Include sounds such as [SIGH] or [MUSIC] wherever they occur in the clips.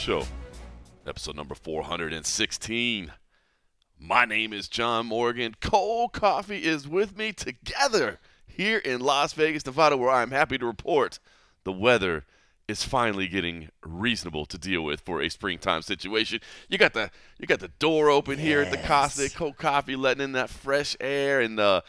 Show, episode number 416. My name is John Morgan. Cold Coffee is with me together here in Las Vegas, Nevada, where I'm happy to report the weather is finally getting reasonable to deal with for a springtime situation. You got the you got the door open here at the Casa Yes. Cold Coffee, letting in that fresh air, and uh,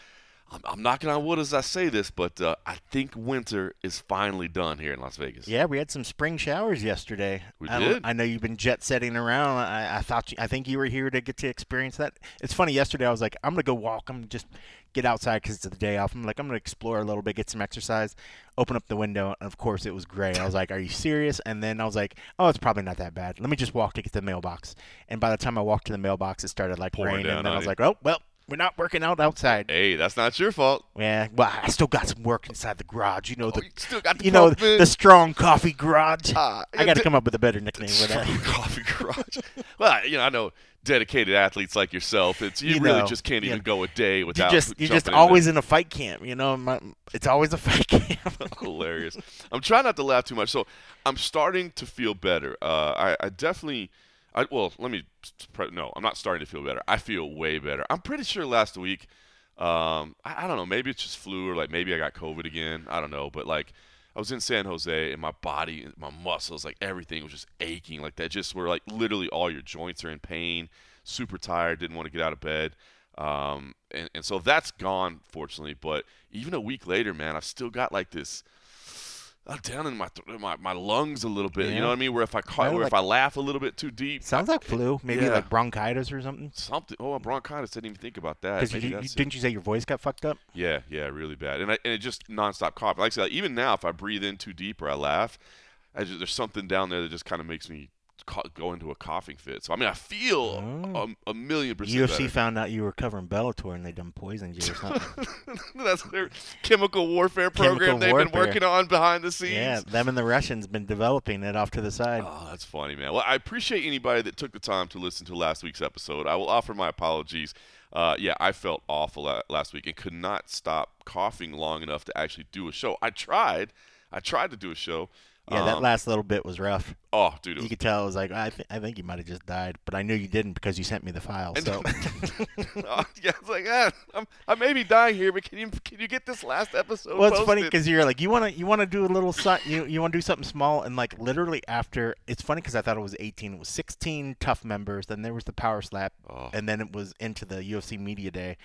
I'm, I'm knocking on wood as I say this, but uh, I think winter is finally done here in Las Vegas. Yeah, we had some spring showers yesterday. We I, did. I know you've been jet setting around. I, I thought you, I think you were here to get to experience that. It's funny. Yesterday, I was like, I'm gonna go walk. I'm just get outside because it's the day off. I'm like, I'm gonna explore a little bit, get some exercise. Open up the window, and of course, it was gray. I was like, Are you serious? And then I was like, Oh, it's probably not that bad. Let me just walk to get to the mailbox. And by the time I walked to the mailbox, it started like Pouring raining. And then I was you. like, Oh, well, we're not working out outside. Hey, that's not your fault. Yeah, well, I still got some work inside the garage. You know the Oh, you still got the you know in. the strong coffee garage. Ah, I got to come up with a better nickname for [LAUGHS] that. Strong coffee garage. well, you know, I know dedicated athletes like yourself. It's you, You really know, just can't even go a day You without. just you're just jumping in always in a fight camp. You know, My- it's always a fight camp. [LAUGHS] hilarious. I'm trying not to laugh too much. So I'm starting to feel better. Uh, I, I definitely. I, well, let me. No, I'm not starting to feel better. I feel way better. I'm pretty sure last week. Um, I, I don't know. Maybe it's just flu, or like maybe I got COVID again. I don't know. But like, I was in San Jose, and my body, my muscles, like everything was just aching. Like that, just where like literally all your joints are in pain. Super tired. Didn't want to get out of bed. Um, and, and so that's gone, fortunately. But even a week later, man, I've still got like this. Down in my, th- my my lungs a little bit, you know what I mean? Where if I ca- where if I laugh a little bit too deep, Sounds like flu, maybe Yeah. like bronchitis or something. something. Oh, bronchitis. Didn't even think about that. Because you, you, didn't you say your voice got fucked up? Yeah, yeah, really bad, and I, and it just nonstop cough. Like I said, even now, if I breathe in too deep or I laugh, I just, there's something down there that just kind of makes me co- go into a coughing fit. So I mean, I feel Oh. a, a million percent. UFC better. found out you were covering Bellator and they done poisoned you or something. [LAUGHS] That's their chemical warfare program Chemical they've been working on behind the scenes. yeah, them and the Russians been developing it off to the side. Oh, that's funny, man. Well, I appreciate anybody that took the time to listen to last week's episode. I will offer my apologies. Uh, yeah, I felt awful last week and could not stop coughing long enough to actually do a show. I tried. I tried to do a show. Yeah, that Um, last little bit was rough. Oh, dude, You was could tell it was like I, th- I think you might have just died, but I knew you didn't because you sent me the file. So [LAUGHS] Oh, yeah, it's like ah, I'm, I may be dying here, but can you can you get this last episode? well, it's funny because you're like you want to you want to do a little so- you you want to do something small and like literally after it's funny because I thought it was 18, it was 16 TUF members, then there was the power slap, Oh. and then it was into the UFC media day.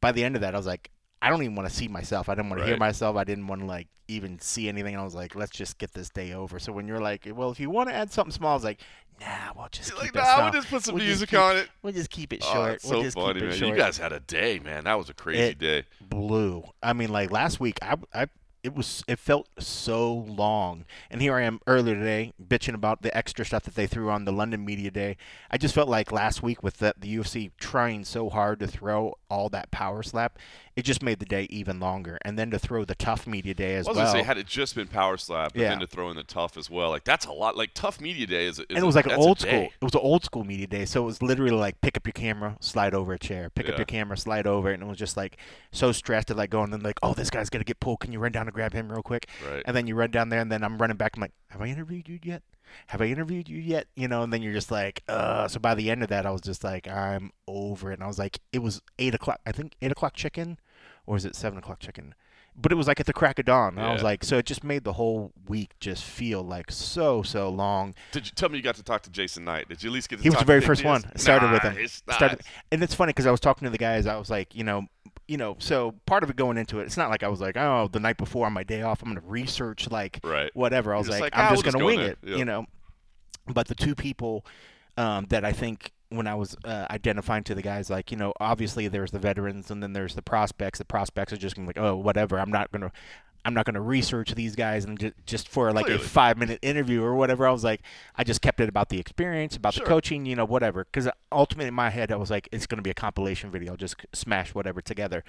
By the end of that, I was like. I don't even want to see myself. I didn't want to hear myself. I didn't want to like even see anything. I was like, let's just get this day over. So when you're like, well, if you want to add something small, I was like, nah, we'll just like, nah, small. we'll just put some We'll music keep- on it. We'll just keep it Oh, short. that's we'll so just funny, keep it man. short. You guys had a day, man. That was a crazy It- day. blew. I mean, like last week, I, I, it was, it felt so long, and here I am earlier today bitching about the extra stuff that they threw on the London Media Day. I just felt like last week with the, the UFC trying so hard to throw all that power slap, it just made the day even longer. And then to throw the TUF media day as I was well. gonna say, had it just been Power Slap, and Yeah. then to throw in the TUF as well, like that's a lot. Like TUF media day is, is and it was like an old school. day. It was an old school media day, so it was literally like pick up your camera, slide over a chair, pick Yeah. up your camera, slide over, it, and it was just like so stressed at like going and then like, oh, this guy's gonna get pulled. Can you run down and grab him real quick? Right. And then you run down there, and then I'm running back. I'm like, have I interviewed you yet? Have I interviewed you yet? You know, and then you're just like, uh. So by the end of that, I was just like, I'm over it. And I was like, it was eight o'clock. I think eight o'clock chicken, or is it seven o'clock chicken? But it was like at the crack of dawn. And I was like, so it just made the whole week just feel like so so long. Did you tell me you got to talk to Jason Knight? Did you at least get to He was the very to first one. Started with him. Started, and it's funny because I was talking to the guys. I was like, you know, you know, so part of it going into it, it's not like I was like, oh, the night before on my day off, I'm going to research like Right. whatever. I was like, like, ah, I'm just we'll just going to go wing it, Yeah. you know. But the two people um, that I think when I was uh, identifying to the guys, like you know, obviously there's the veterans and then there's the prospects. The prospects are just gonna be like, oh, whatever. I'm not gonna. I'm not going to research these guys and just, just for like Clearly. a five minute interview or whatever. I was like, I just kept it about the experience, about Sure. the coaching, you know, whatever. Because uh, ultimately in my head, I was like, it's going to be a compilation video. I'll just smash whatever together.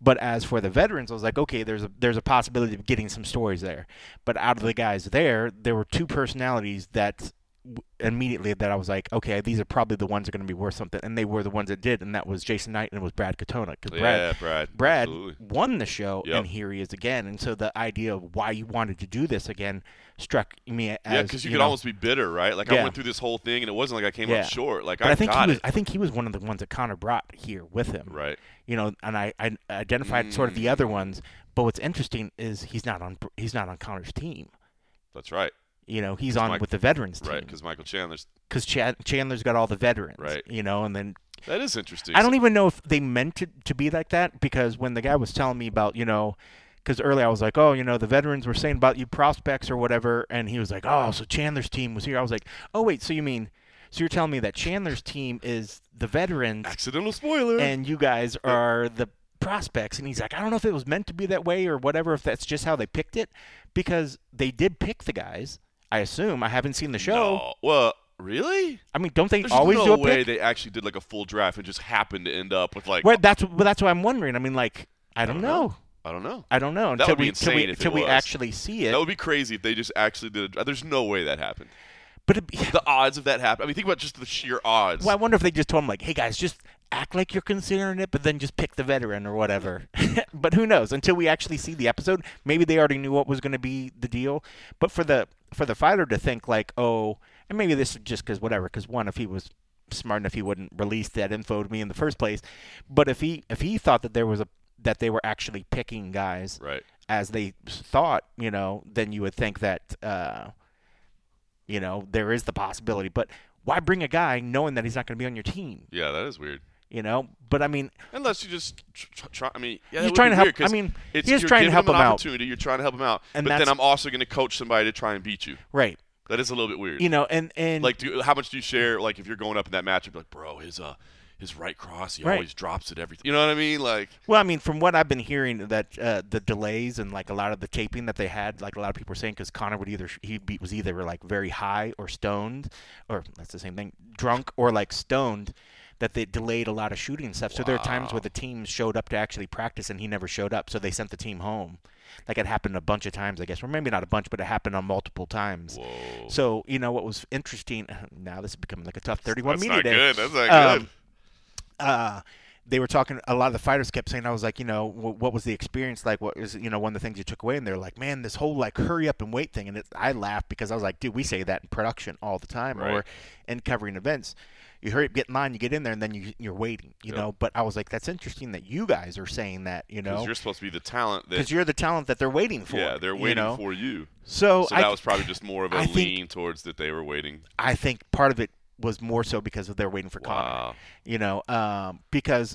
But as for the veterans, I was like, okay, there's a there's a possibility of getting some stories there. But out of the guys there, there were two personalities that immediately that I was like, okay, these are probably the ones that are going to be worth something, and they were the ones that did, and that was Jason Knight and it was Brad Katona because Brad yeah, Brad. Brad absolutely. won the show, Yep. and here he is again. And so the idea of why you wanted to do this again struck me as yeah, because you, could know, almost be bitter, right? Like I went through this whole thing and it wasn't like I came Yeah. up short. Like I, I think got he was. it. I think he was one of the ones that Conor brought here with him. Right. You know, and I, I identified sort of the other Mm. ones. But what's interesting is he's not on. He's not on Conor's team. That's right. You know, he's on Mike- with the veterans Right. Because Michael Chandler's. because Chandler's got all the veterans. Right. You know, and then That is interesting. I don't even know if they meant it to be like that because when the guy was telling me about, you know, because early I was like, oh, you know, the veterans were saying about you prospects or whatever, and he was like, oh, so Chandler's team was here. I was like, oh wait, so you mean, so you're telling me that Chandler's team is the veterans Accidental spoiler. and you guys are the prospects? And he's like, I don't know if it was meant to be that way or whatever, if that's just how they picked it, because they did pick the guys. I assume I haven't seen the show. No. Well, really? I mean, don't they There's always no do a way pick? they actually did like a full draft and just happened to end up with like. Well, that's well, that's what I'm wondering. I mean, like, I don't, know. I don't know. I don't know That until would be we until we, insane if it until we was. actually see it. That would be crazy if they just actually did. A, there's no way that happened. but it, The odds of that happening. I mean, think about just the sheer odds. well, I wonder if they just told him like, "Hey guys, just act like you're considering it, but then just pick the veteran or whatever." [LAUGHS] but who knows? Until we actually see the episode, maybe they already knew what was going to be the deal. But for the for the fighter to think like, "Oh," and maybe this is just because whatever. Because one, if he was smart enough, he wouldn't release that info to me in the first place. But if he if he thought that there was a that they were actually picking guys Right. as they thought, you know, then you would think that, uh, you know, there is the possibility. But why bring a guy knowing that he's not going to be on your team? Yeah, that is weird. You know, but I mean, Unless you just tr- tr- try. I mean, yeah, He's would trying to help- I mean, it's, he is you're trying to help him an him out. opportunity. You're trying to help him out, And but then I'm also going to coach somebody to try and beat you. right? That is a little bit weird. You know, and and like, do how much do you share? Like, if you're going up in that matchup, like, bro, his uh, his right cross, he Right. always drops it. Everything. You know what I mean? Like, well, I mean, from what I've been hearing, that uh, the delays and like a lot of the taping that they had, like a lot of people were saying, because Conor would either he be, was either like very high or stoned, or that's the same thing, drunk or like stoned. That they delayed a lot of shooting and stuff. So there are times where the teams showed up to actually practice and he never showed up. So they sent the team home. Like it happened a bunch of times, I guess, or maybe not a bunch, but it happened on multiple times. whoa. So you know what was interesting? [SIGHS] Now this is becoming like a TUF 31 That's media not day. good. That's not Um, good. uh, they were talking. A lot of the fighters kept saying, "I was like, you know, wh- what was the experience like? What was, you know, one of the things you took away?" And they're like, "Man, this whole like hurry up and wait thing." And it, I laughed because I was like, "Dude, we say that in production all the time, or in covering events. You hurry up, get in line, you get in there, and then you you're waiting, you Yep. know." But I was like, "That's interesting that you guys are saying that, you Because know." you're supposed to be the talent that. Because you're the talent that they're waiting for. yeah, they're you waiting know? for you. So, So I, that was probably just more of a I think- lean towards that they were waiting. I think part of it was more so because of they're waiting for Conor. You know, um, because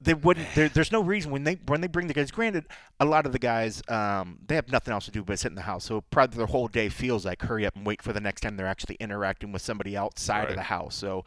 they wouldn't. There, there's no reason when they when they bring the guys. Granted, a lot of the guys um, they have nothing else to do but sit in the house, so probably their whole day feels like hurry up and wait for the next time they're actually interacting with somebody outside of the house. So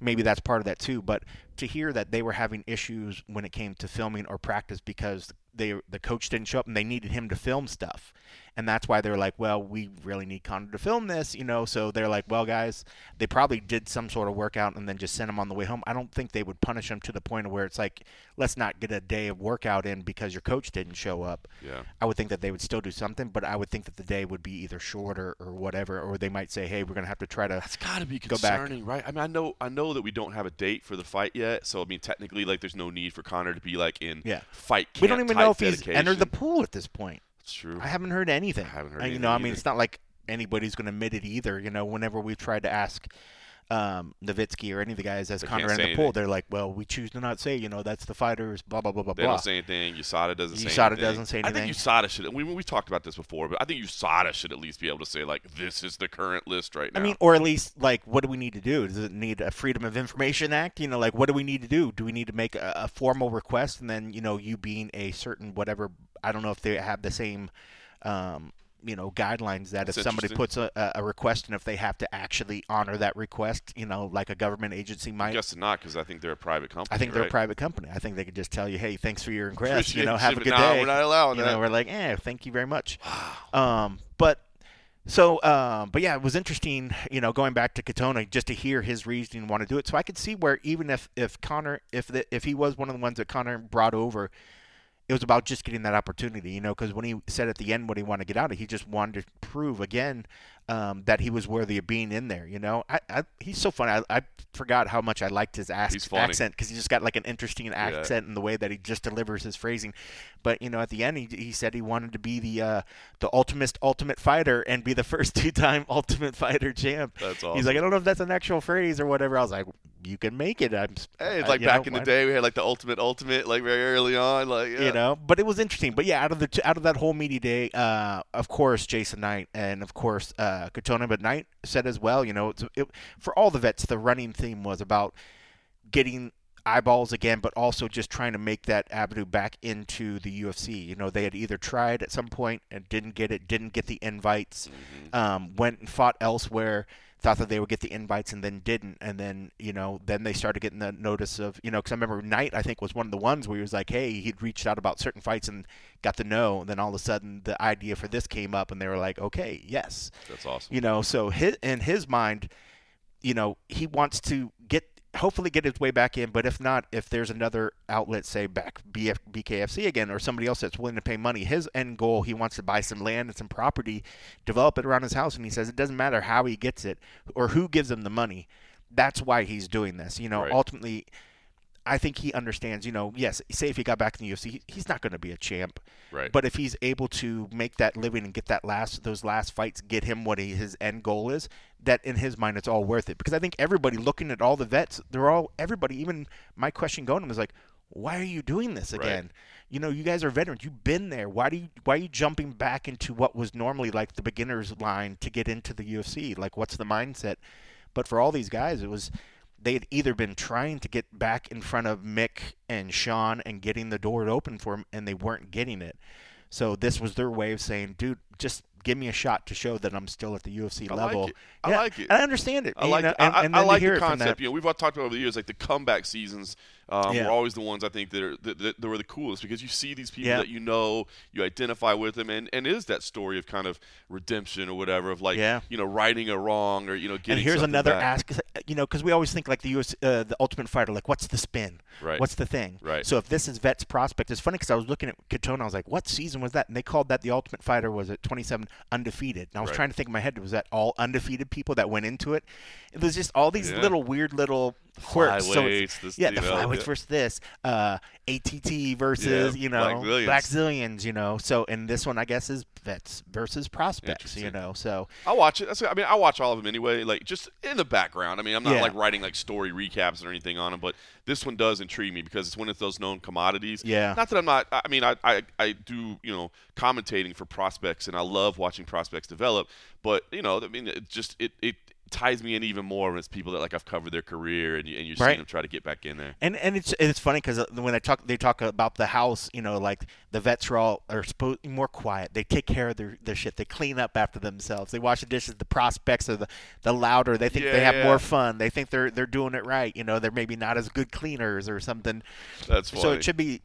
maybe that's part of that too. But to hear that they were having issues when it came to filming or practice because they the coach didn't show up and they needed him to film stuff. And that's why they're like, well, we really need Conor to film this, you know. So they're like, well, guys, they probably did some sort of workout and then just sent him on the way home. I don't think they would punish him to the point of where it's like, let's not get a day of workout in because your coach didn't show up. Yeah. I would think that they would still do something, but I would think that the day would be either shorter or whatever, or they might say, hey, we're gonna have to try to. That's got to be Go concerning, right? I mean, I know, I know that we don't have a date for the fight yet, so I mean, technically, like, there's no need for Conor to be like in Yeah. fight. Camp We don't even know if he's dedication. entered the pool at this point. It's true. I haven't heard anything. I haven't heard You anything know, I mean, either. it's not like anybody's going to admit it either. You know, whenever we've tried to ask um, Novitzky or any of the guys as They Conor in say the pool, they're like, well, we choose to not say. You know, that's the fighters. Blah blah blah blah They blah. don't say anything. USADA doesn't say USADA anything. doesn't say anything. I think. USADA should. We we talked about this before, but I think USADA should at least be able to say like, this is the current list right now. I mean, or at least like, what do we need to do? Does it need a Freedom of Information Act? You know, like, what do we need to do? Do we need to make a, a formal request, and then you know, you being a certain whatever? I don't know if they have the same. Um, you know guidelines that That's if somebody puts a, a request and if they have to actually honor that request you know like a government agency I might guess not because I think they're a private company. I think they're right? a private company. I think they could just tell you, "Hey, thanks for your [LAUGHS] request. You know, have a good nah, day." we're not allowing you that. know, we're like, "Eh, thank you very much." Um, but so, um, but yeah, it was interesting. You know, going back to Katona, just to hear his reasoning want to do it. So I could see where even if if Conor, if the, if he was one of the ones that Conor brought over. It was about just getting that opportunity, you know, because when he said at the end what he wanted to get out of, he just wanted to prove again um, that he was worthy of being in there. You know, I, I he's so funny. I, I forgot how much I liked his ac- accent because he just got like an interesting accent in the way that he just delivers his phrasing. But you know, at the end, he, he said he wanted to be the uh, the ultimate ultimate fighter and be the [LAUGHS] first two time ultimate fighter champ. That's awesome. He's like, I don't know if that's an actual phrase or whatever. I was like, you can make it. I'm. Hey, it's uh, like you back know, in the day, we had like the ultimate, ultimate, like very early on, like yeah. you know but it was interesting but yeah out of the out of that whole media day uh of course jason knight and of course uh katona but knight said as well you know it's, it, for all the vets the running theme was about getting eyeballs again but also just trying to make that avenue back into the ufc you know they had either tried at some point and didn't get it didn't get the invites Mm-hmm. um, went and fought elsewhere thought that they would get the invites and then didn't. And then you know then they started getting the notice of you know because i remember knight i think was one of the ones where he was like hey he'd reached out about certain fights and got the no and then all of a sudden the idea for this came up and they were like okay yes. That's awesome. you know so his, in his mind you know he wants to get hopefully get his way back in but if not if there's another outlet say back BF, bkfc again or somebody else that's willing to pay money his end goal he wants to buy some land and some property develop it around his house and he says it doesn't matter how he gets it or who gives him the money that's why he's doing this you know Right. ultimately I think he understands, you know, yes, say if he got back in the UFC, he's not going to be a champ. Right. But if he's able to make that living and get that last those last fights get him what he, his end goal is, that in his mind it's all worth it. Because I think everybody looking at all the vets, they're all everybody. Even my question going to him is like, why are you doing this Right. again? You know, you guys are veterans. You've been there. Why do you why are you jumping back into what was normally like the beginner's line to get into the UFC? Like, what's the mindset? But for all these guys, it was they had either been trying to get back in front of Mick and Sean and getting the door open for him, and they weren't getting it. So this was their way of saying, "Dude, just give me a shot to show that I'm still at the UFC I like level." it. I like it. and I understand it. I you like, know, I, and, I, and I then like the concept. You know, we've all talked about over the years, like the comeback seasons um, Yeah. were always the ones I think that, are, that, that, that were the coolest because you see these people Yeah. that you know, you identify with them, and, and it is that story of kind of redemption or whatever of like, Yeah. you know, righting a wrong or you know, getting and here's another back. ask, you know, because we always think like the US, uh, the Ultimate Fighter, like what's the spin? Right. What's the thing? Right. So if this is Vet's prospect, it's funny because I was looking at Katona, I was like, what season was that? And they called that the Ultimate Fighter was at 27 undefeated. And I was Right. trying to think in my head, was that all undefeated people that went into it? It was just all these Yeah. little weird little quirks. So it's- this- yeah, the know, flyweights yeah. versus this, uh, ATT versus Yeah, you know Blackzilians. Black Zillions, you know. So and this one I guess is Vets versus prospects, you know. So I'll watch it. That's, I mean, I watch all of them anyway, like just in the background. I mean, I'm not Yeah. like writing like story recaps or anything on them, but this one does intrigue me because it's one of those known commodities. Yeah. Not that I'm not. I mean, I, I I do you know commentating for prospects, and I love watching prospects develop. But you know, I mean, it just it it ties me in even more when it's people that like I've covered their career, and you, and you're Right. seeing them try to get back in there. And and it's it's funny because uh, when they talk they talk about the house, you know, like the vets are all are supposed more quiet. They take care of their, their shit. They clean up after themselves. They wash the dishes. The prospects are the, the louder. They think they have Yeah. more fun. They think they're they're doing it right. You know, they're maybe not as good cleaners or something. That's funny. So it should be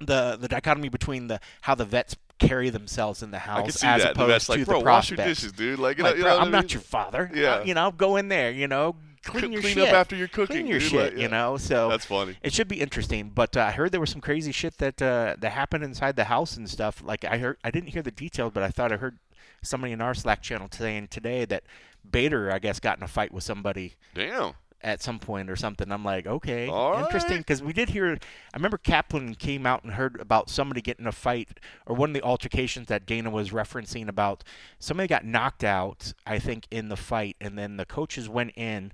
the the dichotomy between the how the vets carry themselves in the house as that. opposed best, to like, the bro, wash your dishes, dude. Like, you Like, know, you know what I'm not mean? your father. Yeah. Uh, you know, go in there. You know, clean Cl- your clean shit. up after you're cooking, Clean your dude, shit. like, yeah. You know, so That's funny. it should be interesting. But uh, I heard there was some crazy shit that uh, that happened inside the house and stuff. Like I heard, I didn't hear the details, but I thought I heard somebody in our Slack channel saying today that Bader, I guess, got in a fight with somebody Damn. At some point or something. I'm like, okay, All interesting, right. because we did hear. I remember Kaplan came out and heard about somebody getting a fight, or one of the altercations that Dana was referencing about somebody got knocked out. I think in the fight, and then the coaches went in.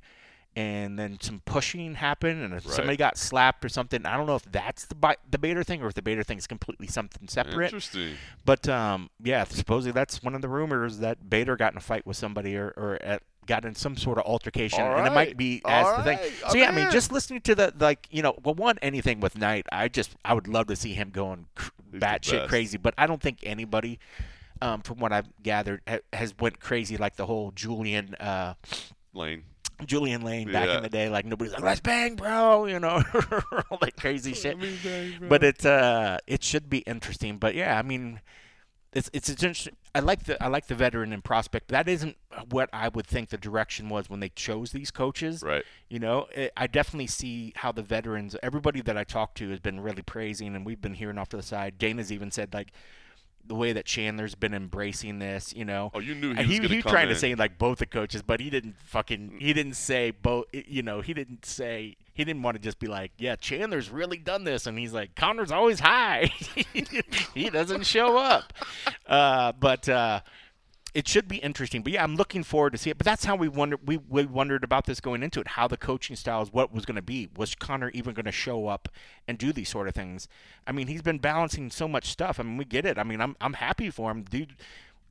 And then some pushing happened, and somebody got slapped or something. I don't know if that's the bi- the Bader thing, or if the Bader thing is completely something separate. Interesting. But um, yeah, supposedly that's one of the rumors that Bader got in a fight with somebody or, or at, got in some sort of altercation, All and it might be All as the thing. right. So yeah, I mean, just listening to the like, you know, well, one anything with Knight, I just I would love to see him going cr- batshit crazy, but I don't think anybody. Um, from what I've gathered, ha- has went crazy like the whole Julian uh, Lane. Julian Lane back Yeah. in the day. Like nobody's like, "Let's bang, bro," you know, [LAUGHS] all that crazy shit but it uh it should be interesting. But yeah, I mean, it's it's, it's interesting. I like the I like the veteran and prospect. But That isn't what I would think the direction was when they chose these coaches. Right. You know, it, I definitely see how the veterans. Everybody that I talked to has been really praising, and we've been hearing off to the side. Dana's even said like. The way that Chandler's been embracing this, you know. Oh, you knew he And was he, he trying in. to say like both the coaches, but he didn't fucking he didn't say both. You know, he didn't say he didn't want to just be like, yeah, Chandler's really done this, and he's like, Conor's always high. [LAUGHS] he doesn't show up. Uh, but uh, it should be interesting. But yeah, I'm looking forward to see it. But that's how we wonder we, we wondered about this going into it, how the coaching styles, what was going to be. Was Conor even going to show up and do these sort of things? I mean, he's been balancing so much stuff. I mean, we get it. I mean, I'm I'm happy for him, dude.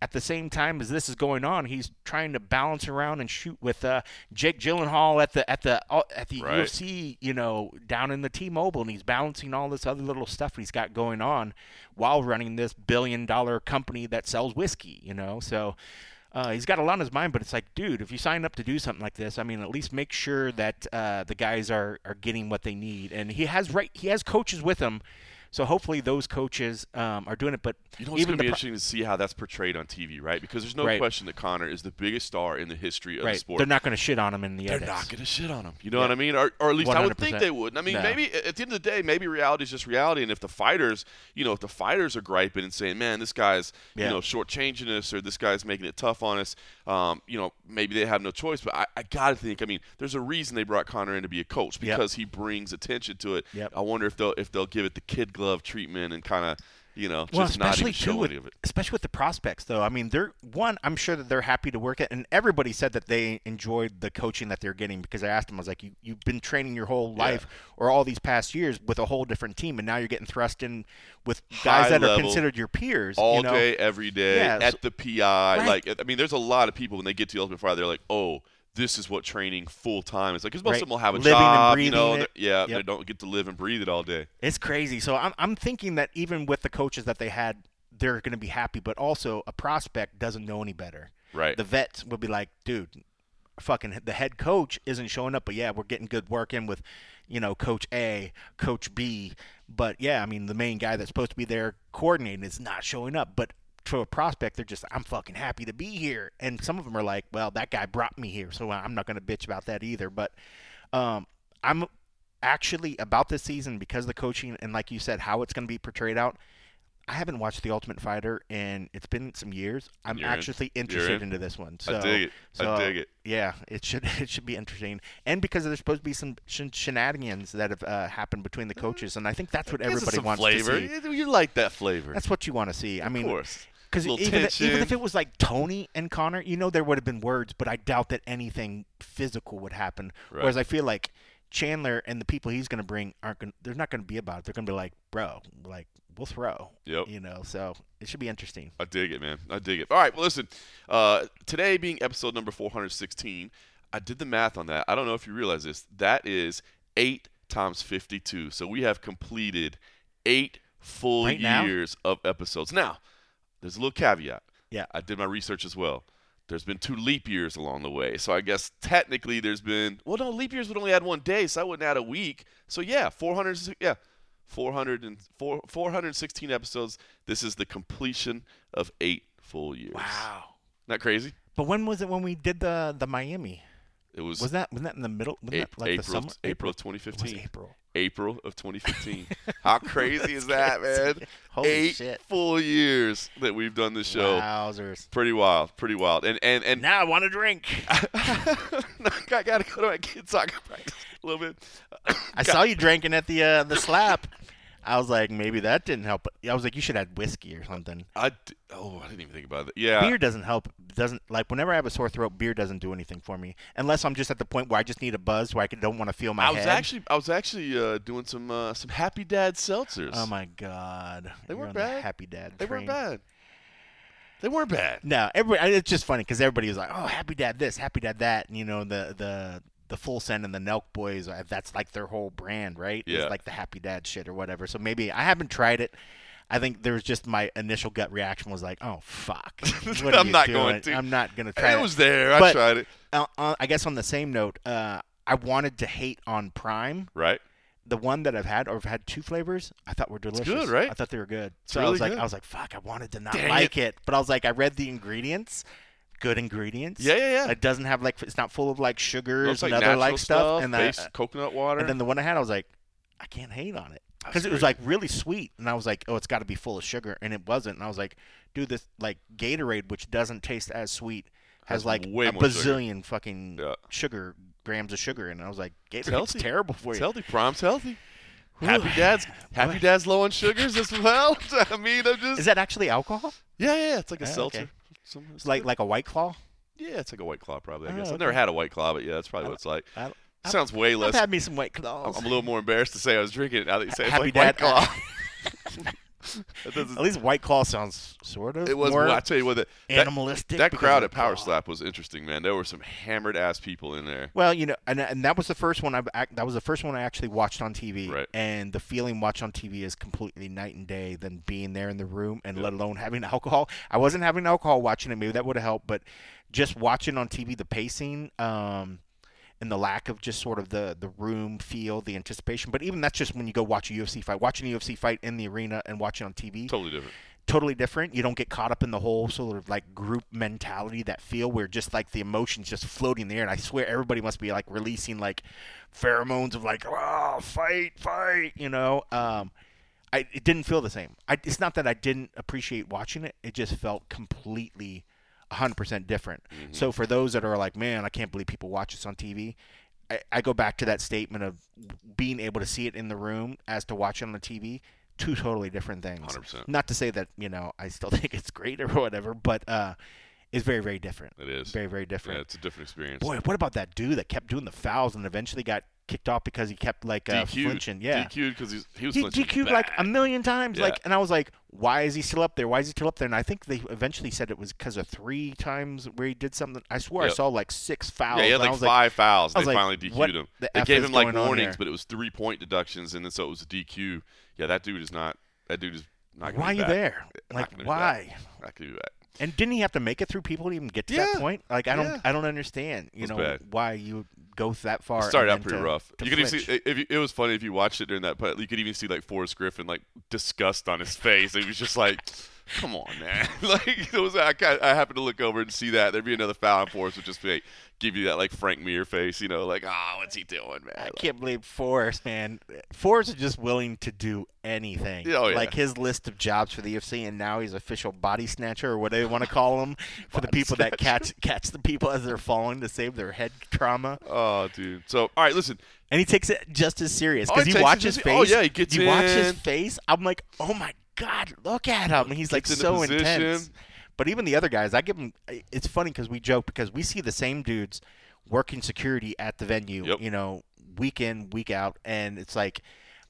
At the same time as this is going on, he's trying to balance around and shoot with uh, Jake Gyllenhaal at the at the uh, at the Right. UFC, you know, down in the T-Mobile, and he's balancing all this other little stuff he's got going on while running this billion-dollar company that sells whiskey. You know, so uh, he's got a lot on his mind. But it's like, dude, if you sign up to do something like this, I mean, at least make sure that uh, the guys are are getting what they need, and he has right, he has coaches with him. So hopefully those coaches um, are doing it. But You know, it's going to be pro- interesting to see how that's portrayed on TV, right? Because there's no Right. question that Conor is the biggest star in the history of the sport. they're not going to shit on him in the They're edits. not going to shit on him. You know Yeah. what I mean? Or, or at least I would think they would. I mean, No. maybe at the end of the day, maybe reality is just reality. And if the fighters, you know, if the fighters are griping and saying, "Man, this guy's, Yeah. you know, shortchanging us," or "This guy's making it tough on us," um, you know, maybe they have no choice. But I, I got to think. I mean, there's a reason they brought Conor in to be a coach Yep. because he brings attention to it. Yep. I wonder if they'll if they'll give it the kid glove treatment and kind of, you know, Well, just not especially even show with, of it. especially with the prospects, though. I mean, they're one. I'm sure that they're happy to work it, and everybody said that they enjoyed the coaching that they're getting because I asked them, I was like, you, "You've been training your whole Yeah. life or all these past years with a whole different team, and now you're getting thrust in with High guys that are considered your peers all you know? day, every day, Yeah, at so- the PI. Right. Like, I mean, there's a lot of people when they get to the Ultimate Fighter, they're like, "Oh, this is what training full time is like." Because most Right. of them will have a Living and job, you know. Yeah, Yep. they don't get to live and breathe it all day. It's crazy. So I'm I'm thinking that even with the coaches that they had, they're going to be happy, but also a prospect doesn't know any better. Right. The vets will be like, dude, fucking the head coach isn't showing up, but yeah, we're getting good work in with, you know, coach A, coach B, but yeah, I mean the main guy that's supposed to be there coordinating is not showing up, but for a prospect, they're just, I'm fucking happy to be here. And some of them are like, well, that guy brought me here, so I'm not going to bitch about that either. But um, I'm actually about this season because of the coaching and, like you said, how it's going to be portrayed out. I haven't watched The Ultimate Fighter and it's been some years. I'm You're actually You're interested in. into this one. So, I dig it. so, I dig it. Yeah, it should [LAUGHS] it should be interesting, and because there's supposed to be some shen- shenanigans that have uh, happened between the coaches, and I think that's what everybody wants flavor. to see. You, like that flavor. That's what you want to see. I of mean, course. Because even, if- even if it was like Tony and Conor, you know, there would have been words, but I doubt that anything physical would happen. Right. Whereas I feel like Chandler and the people he's going to bring aren't going. They're not going to be about it. They're going to be like, bro, like we'll throw. Yep. You know, so it should be interesting. I dig it, man. I dig it. All right, well, listen. Uh, today being episode number 416, I did the math on that. I don't know if you realize this. That is eight times 52. So we have completed eight full Right years of episodes. Now, there's a little caveat. Yeah. I did my research as well. There's been two leap years along the way. So I guess technically there's been, well, no, leap years would only add one day, so I wouldn't add a week. So yeah, 400, yeah. 400 and four, 416 episodes. This is the completion of eight full years. Wow. Not crazy? But when was it when we did the the Miami? It was, Was that was that in the middle? That like April, the summer? April of 2015. April. April of 2015. [LAUGHS] How crazy is that, man? Holy Eight shit! full years that we've done this show. Wowzers! Pretty wild, pretty wild. And and and Now I want to drink. [LAUGHS] I gotta go to my kids' soccer practice a little bit. I saw you drinking at the uh, the slap. [LAUGHS] I was like, maybe that didn't help. I was like, you should add whiskey or something. I d- oh, I didn't even think about that. Yeah, beer doesn't help. Doesn't like whenever I have a sore throat, beer doesn't do anything for me unless I'm just at the point where I just need a buzz where I can, don't want to feel my I was head. actually I was actually uh, doing some uh, some Happy Dad seltzers. oh my god, They You're weren't on the bad. Happy Dad. they train. weren't bad. They weren't bad. No, everybody. It's just funny because everybody was like, "Oh, Happy Dad this, Happy Dad that," and you know the the the Full Send and the Nelk Boys. uh, That's like their whole brand, right? Yeah. It's like the Happy Dad shit or whatever. So maybe I haven't tried it. I think there was just my initial gut reaction was like, "Oh fuck, [LAUGHS] I'm not doing? going to. I'm not gonna try It it." was there. I tried it. uh, uh, I guess on the same note, uh, I wanted to hate on Prime. Right. The one that I've had, or I've had two flavors, I thought were delicious. good, right? I thought they were good. It's so I really was like, good. I was like, fuck, I wanted to not Dang like it. but I was like, I read the ingredients, good ingredients. Yeah, yeah, yeah. It doesn't have like, it's not full of like sugars like and other like stuff. And, based then, coconut water. and then the one I had, I was like, I can't hate on it. because it was like really sweet, and I was like, oh, it's got to be full of sugar, and it wasn't. And I was like, dude, this like Gatorade, which doesn't taste as sweet, has, Has like a more sugar. bazillion fucking Yeah. sugar grams of sugar, and I was like, Gatorade's terrible for It's you. healthy. Prom's healthy. [SIGHS] Happy Dad's Happy [SIGHS] Dad's low on sugars as well. [LAUGHS] I mean, I'm just Is that actually alcohol? yeah, yeah. It's like a Oh, okay. Seltzer. Some- It's like like a White Claw. yeah, it's like a white claw probably. I Oh, guess I've never had a white claw, but yeah, that's probably I- what it's like. I, I've- Sounds way I've less. had me some White I'm Claws. I'm a little more embarrassed to say I was drinking it now that you say it's like white Dad. claw. [LAUGHS] That At least White Claw sounds sort of it was. more Well, I tell you what, that, that, animalistic. that because crowd at Power. Slap was interesting, man. There were some hammered ass people in there. Well, you know, and, and that was the first one I've that was the first one I actually watched on TV. Right. And the feeling watched on TV is completely night and day than being there in the room and let alone having [LAUGHS] alcohol. I wasn't having alcohol watching it. Maybe that would have helped, but just watching on TV, the pacing, um, and the lack of just sort of the the room feel, the anticipation. But even that's just when you go watch a UFC fight. Watching a UFC fight in the arena and watching on TV, Totally different. totally different. You don't get caught up in the whole sort of like group mentality, that feel where just like the emotions just floating in the air. And I swear everybody must be like releasing like pheromones of like, oh, fight, fight, you know. Um, I it didn't feel the same. I, it's not that I didn't appreciate watching it. It just felt completely 100% different. So for those that are like, man, I can't believe people watch this on TV. I, I go back to that statement of being able to see it in the room as to watch it on the TV. Two totally different things. 100%. Not to say that you know I still [LAUGHS] think it's great or whatever, but uh, it's very very different. It is. Very very different. Yeah, it's a different experience. Boy, what about that dude that kept doing the fouls and eventually got kicked off because he kept like uh, DQ'd. flinching? Yeah. DQ'd because he was He flinching DQ'd like a million times, Yeah. like, and I was like, "Why is he still up there? Why is he still up there?" And I think they eventually said it was because of three times where he did something. I swear I saw like six fouls. Yeah, he had I like five fouls. I They like, finally DQ'd him. the They F gave him like warnings, but it was three point deductions, and then so it was a DQ. Yeah, that dude is not. That dude is not. Why are you back. there? Like, be why? Not gonna be back. And didn't he have to make it through people to even get to Yeah. that point? Like, I don't, Yeah. I don't understand. You know bad. why you go that far. It started out pretty to- rough. to You could even see if you, it was funny if you watched it during that, but you could even see like Forrest Griffin like disgust on his face. He was just like, "Come on, man!" [LAUGHS] like was. I, I happened to look over and see that there'd be another foul, and Forrest would just be like, give you that like Frank Mir face, you know, like, "Ah, what's he doing, man?" I Like, can't believe Forrest, man. Forrest is just willing to do anything. Oh, yeah. Like his list of jobs for the UFC, and now he's official body snatcher, or whatever you want to call him, for the people that catch catch the people as they're falling to save their head trauma. Oh, dude. So, all right, listen. And he takes it just as serious Oh, because he you takes watch his face. oh, yeah, he gets You watch his face. I'm like, oh my god, look at him. He's like Gets so intense. But even the other guys, I give them. It's funny because we joke because we see the same dudes working security at the venue. Yep. You know, week in, week out, and it's like,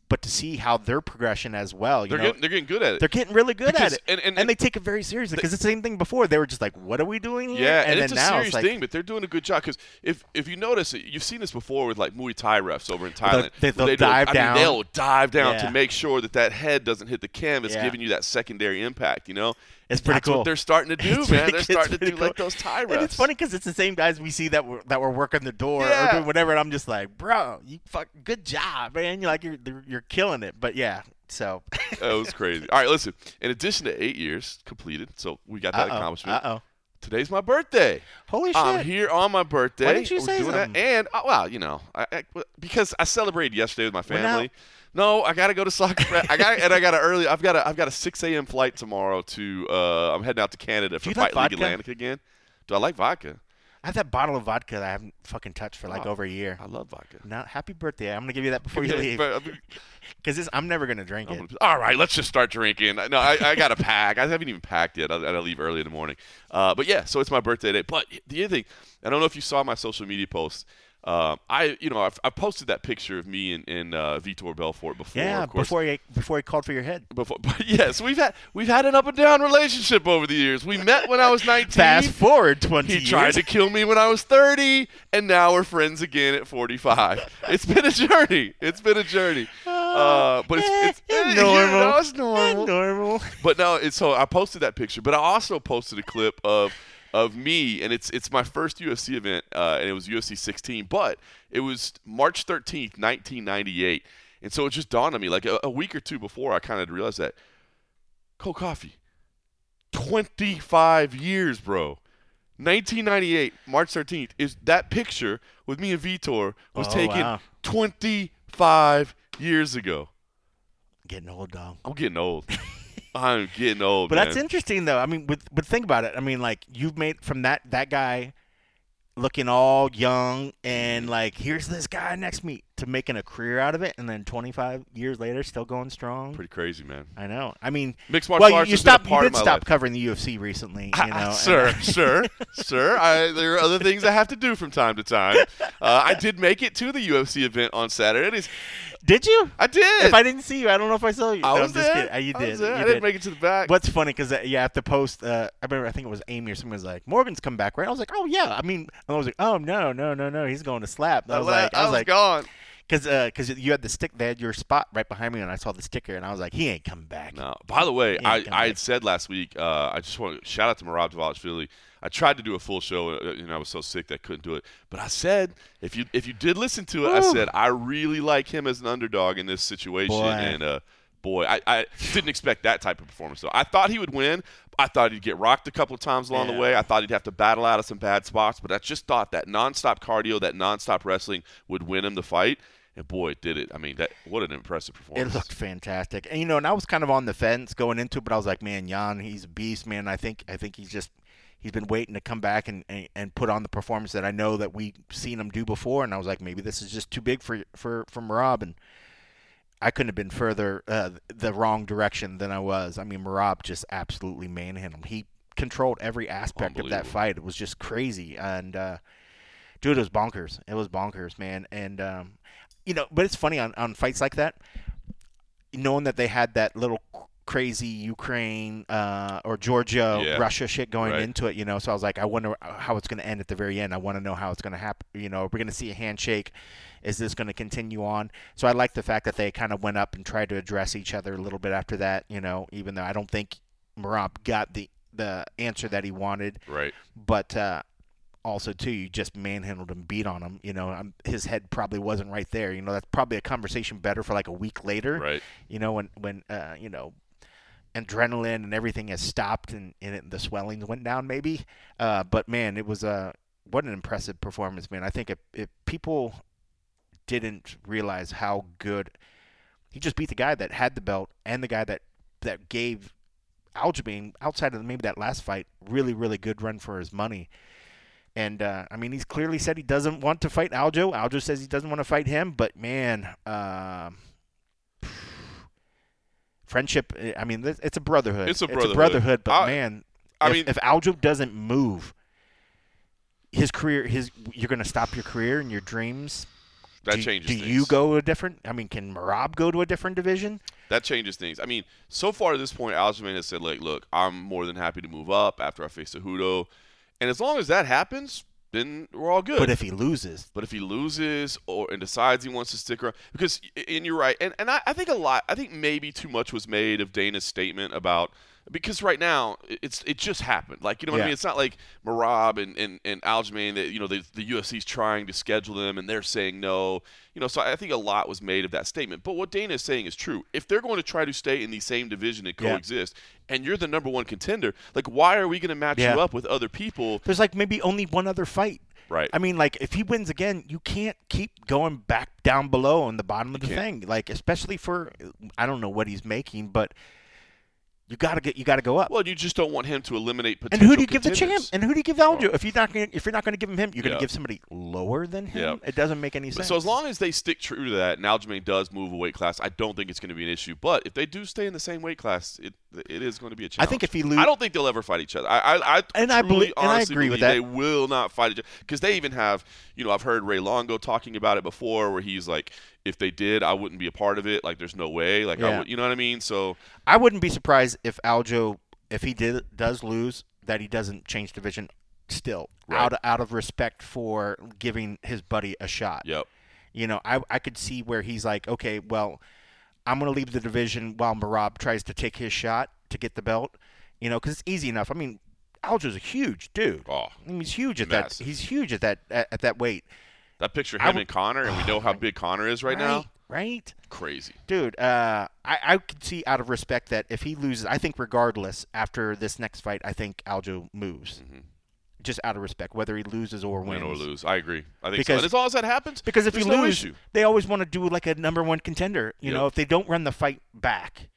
but to see how their progression as well. You They're know, getting they're getting good at it. they're getting really good Because- at it, and- and- and they take it very seriously because it's the same thing before. They were just like, "What are we doing here?" Yeah, and, and, then it's a serious it's like, thing, but they're doing a good job because if if you notice, you've seen this before with like Muay Thai refs over in Thailand. they- they'll where do- dive I down. Mean, they'll dive down Yeah. to make sure that that head doesn't hit the canvas, Yeah. giving you that secondary impact. You know, It's pretty That's cool. what they're starting to do, It's man. pretty- They're starting to do cool. like those Thai refs. And it's funny because it's the same guys we see that were that were working the door Yeah. or doing whatever, and I'm just like, bro, you fuck, good job, man. You're like you're you're killing it. But yeah, so [LAUGHS] that was crazy. All right, listen. In addition to eight years completed, so we got that uh accomplishment. Uh oh, Today's my birthday. holy shit. I'm here on my birthday. Why didn't you say that. And oh, well, you know, I, I, because I celebrated yesterday with my Well, now- family. No, I got to go to soccer. I got and I got an early. I've got a I've got a 6 a.m. flight tomorrow to. Uh, I'm heading out to Canada for you like League? Atlantic again. Do I like vodka? I have that bottle of vodka that I haven't fucking touched for like Oh, over a year. I love vodka. Now, happy birthday! I'm gonna give you that before you leave [LAUGHS] because I'm never gonna drink it. gonna- all right, let's just start drinking. No, I, I got to pack. I haven't even packed yet. I, I leave early in the morning. Uh, but yeah, so it's my birthday today. But the other thing, I don't know if you saw my social media posts. Um, I, you know, I've, I posted that picture of me and, and uh, Vitor Belfort before. Yeah, of course. before he before he called for your head. Before, [LAUGHS] but yes, we've had we've had an up and down relationship over the years. We met when I was 19. Fast forward twenty He years. tried to kill me when I was 30, and now we're friends again at 45. It's been a journey. It's been a journey. [LAUGHS] Uh, but it's, it's, eh, eh, normal. You know, it's Eh, normal. normal. But no, it's so I posted that picture, but I also posted a clip of of me, and it's it's my first UFC event, uh, and it was UFC 16, but it was March 13th, 1998, and so it just dawned on me like a, a week or two before I kind of realized that cold coffee, 25 years, bro. 1998, March 13th, is that picture with me and Vitor was Oh, taken wow. 25 years ago. Getting old, dog. I'm getting old. [LAUGHS] I'm getting old. But man. that's interesting, though. I mean, but but think about it. I mean, like you've made from that that guy looking all young and mm-hmm. like here's this guy next to me to making a career out of it, and then 25 years later still going strong. Pretty crazy, man. I know. I mean, Mixed martial well, you, arts you stopped. You did stop life. covering the UFC recently, [LAUGHS] you know. sir, [LAUGHS] sir, sir. I, there are other things I have to do from time to time. Uh, I did make it to the UFC event on Saturday. It is- Did you? I did. If I didn't see you, I don't know if I saw you. I was I'm just there. Uh, You I did. was there. You I did. didn't make it to the back. What's funny because uh, yeah, at the post, uh, I remember I think it was Amy or someone was like, "Morgan's come back, right?" I was like, "Oh yeah." I mean, I was like, "Oh no, no, no, no, he's going to slap." I was la- like, I was like, gone. Because because you had the stick, they had your spot right behind me, and I saw the sticker, and I was like, "He ain't coming back." No. By the way, I, I back. had said last week. Uh, I just want to shout out to Merab Philly. I tried to do a full show, uh, and I was so sick that I couldn't do it. But I said, if you if you did listen to it, I said I really like him as an underdog in this situation. Boy. And uh, boy, I, I didn't expect that type of performance. So I thought he would win. I thought he'd get rocked a couple of times along Yeah. the way. I thought he'd have to battle out of some bad spots. But I just thought that nonstop cardio, that nonstop wrestling, would win him the fight. And boy, it did it. I mean, that what an impressive performance. It looked fantastic, and you know, and I was kind of on the fence going into it, but I was like, "Man, Yan, he's a beast, man. I think, I think he's just, he's been waiting to come back and, and, and put on the performance that I know that we've seen him do before." And I was like, maybe this is just too big for for for Merab, and I couldn't have been further uh, the wrong direction than I was. I mean, Merab just absolutely manhandled him. He controlled every aspect of that fight. It was just crazy, and uh, dude, it was bonkers. It was bonkers, man. And um, you know, but it's funny on, on fights like that, knowing that they had that little crazy Ukraine uh, or Georgia Yeah. Russia shit going Right. into it, you know. So I was like, I wonder how it's going to end at the very end. I want to know how it's going to happen. You know, we're going to see a handshake. Is this going to continue on? So I like the fact that they kind of went up and tried to address each other a little bit after that. You know, even though I don't think Merab got the the answer that he wanted right. but uh, also too, you just manhandled him, beat on him. You know, um his head probably wasn't right there. You know, that's probably a conversation better for like a week later. Right. You know, when when uh, you know adrenaline and everything has stopped and, and it, the swellings went down, maybe. Uh, but man, it was a what an impressive performance, man. I think if, if people didn't realize how good he just beat the guy that had the belt and the guy that that gave Aljamain outside of maybe that last fight really really good run for his money. And uh, I mean, he's clearly said he doesn't want to fight Aljo. Aljo says he doesn't want to fight him. But man, um friendship. eh, I mean, it's a brotherhood. It's a It's brotherhood. a brotherhood. But I- man, I if, mean- if Aljo doesn't move, his career, his you're going to stop your career and your dreams. That do, changes Do things. you go a different? I mean, can Merab go to a different division? that changes things. I mean, so far at this point, Aljamain has said, like, look, I'm more than happy to move up after I face Cejudo. And as long as that happens, then we're all good. But if he loses, But if he loses or and decides he wants to stick around, because and you're right, and and I, I think a lot, I think maybe too much was made of Dana's statement about because right now it's it just happened. Like you know what I mean? It's not like Merab and and and Aljamain that you know the the UFC's trying to schedule them and they're saying no. You know, so I think a lot was made of that statement. But what Dana is saying is true. If they're going to try to stay in the same division and Yeah. coexist, and you're the number one contender, like why are we going to match Yeah. you up with other people? there's like maybe only one other fight. Right. I mean, like if he wins again, you can't keep going back down below on the bottom of the can't. thing. Like especially for I don't know what he's making, but you gotta get you gotta go up. Well, you just don't want him to eliminate potential. and who do you give the champ? And who do you give Aljo? If you're not gonna, if you're not going to give him him, you're Yeah. to give somebody lower than him. Yeah. It doesn't make any sense. So as long as they stick true to that, and Aljamain does move a weight class, I don't think it's going to be an issue. But if they do stay in the same weight class, it it is going to be a challenge. I think if he loses, I don't think they'll ever fight each other. I I, I And I believe- and I agree with that. They will not fight each other because they even have, you know, I've heard Ray Longo talking about it before, where he's like, if they did, I wouldn't be a part of it. Like, there's no way. Like, I Yeah. would, you know what I mean? So I wouldn't be surprised if Aljo, if he did does lose, that he doesn't change division. Still, Right. out out of respect for giving his buddy a shot. yep, You know, I I could see where he's like, okay, well, I'm going to leave the division while Merab tries to take his shot to get the belt. You know, because it's easy enough. I mean, Aljo's a huge dude. oh, I mean, he's huge at Massive. that. He's huge at that at, at that weight. that picture him would- and Conor, and we know how big Conor is right, now. Right, Crazy. dude. Uh, I I could see out of respect that if he loses, I think regardless after this next fight, I think Aljo moves. Mhm. Just out of respect, whether he loses or wins. Win or lose. I agree. I think Because- so. As long as that happens, Because if you no lose, issue. they always want to do like a number one contender. You Yep. know, if they don't run the fight back,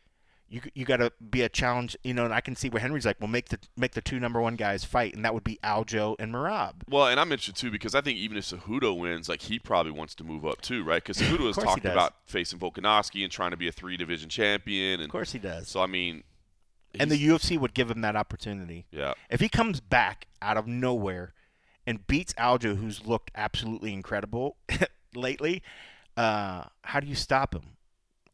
you you got to be a challenge. You know, and I can see where Henry's like, well, make the make the two number one guys fight, and that would be Aljo and Merab. Well, and I'm interested too because I think even if Cejudo wins, like he probably wants to move up too, right? Because [LAUGHS] Cejudo he talking about facing Volkanovski and trying to be a three division champion, And Of course he does. so I mean, And the UFC would give him that opportunity. yeah, If he comes back out of nowhere and beats Aljo, who's looked absolutely incredible [LAUGHS] lately, uh, how do you stop him?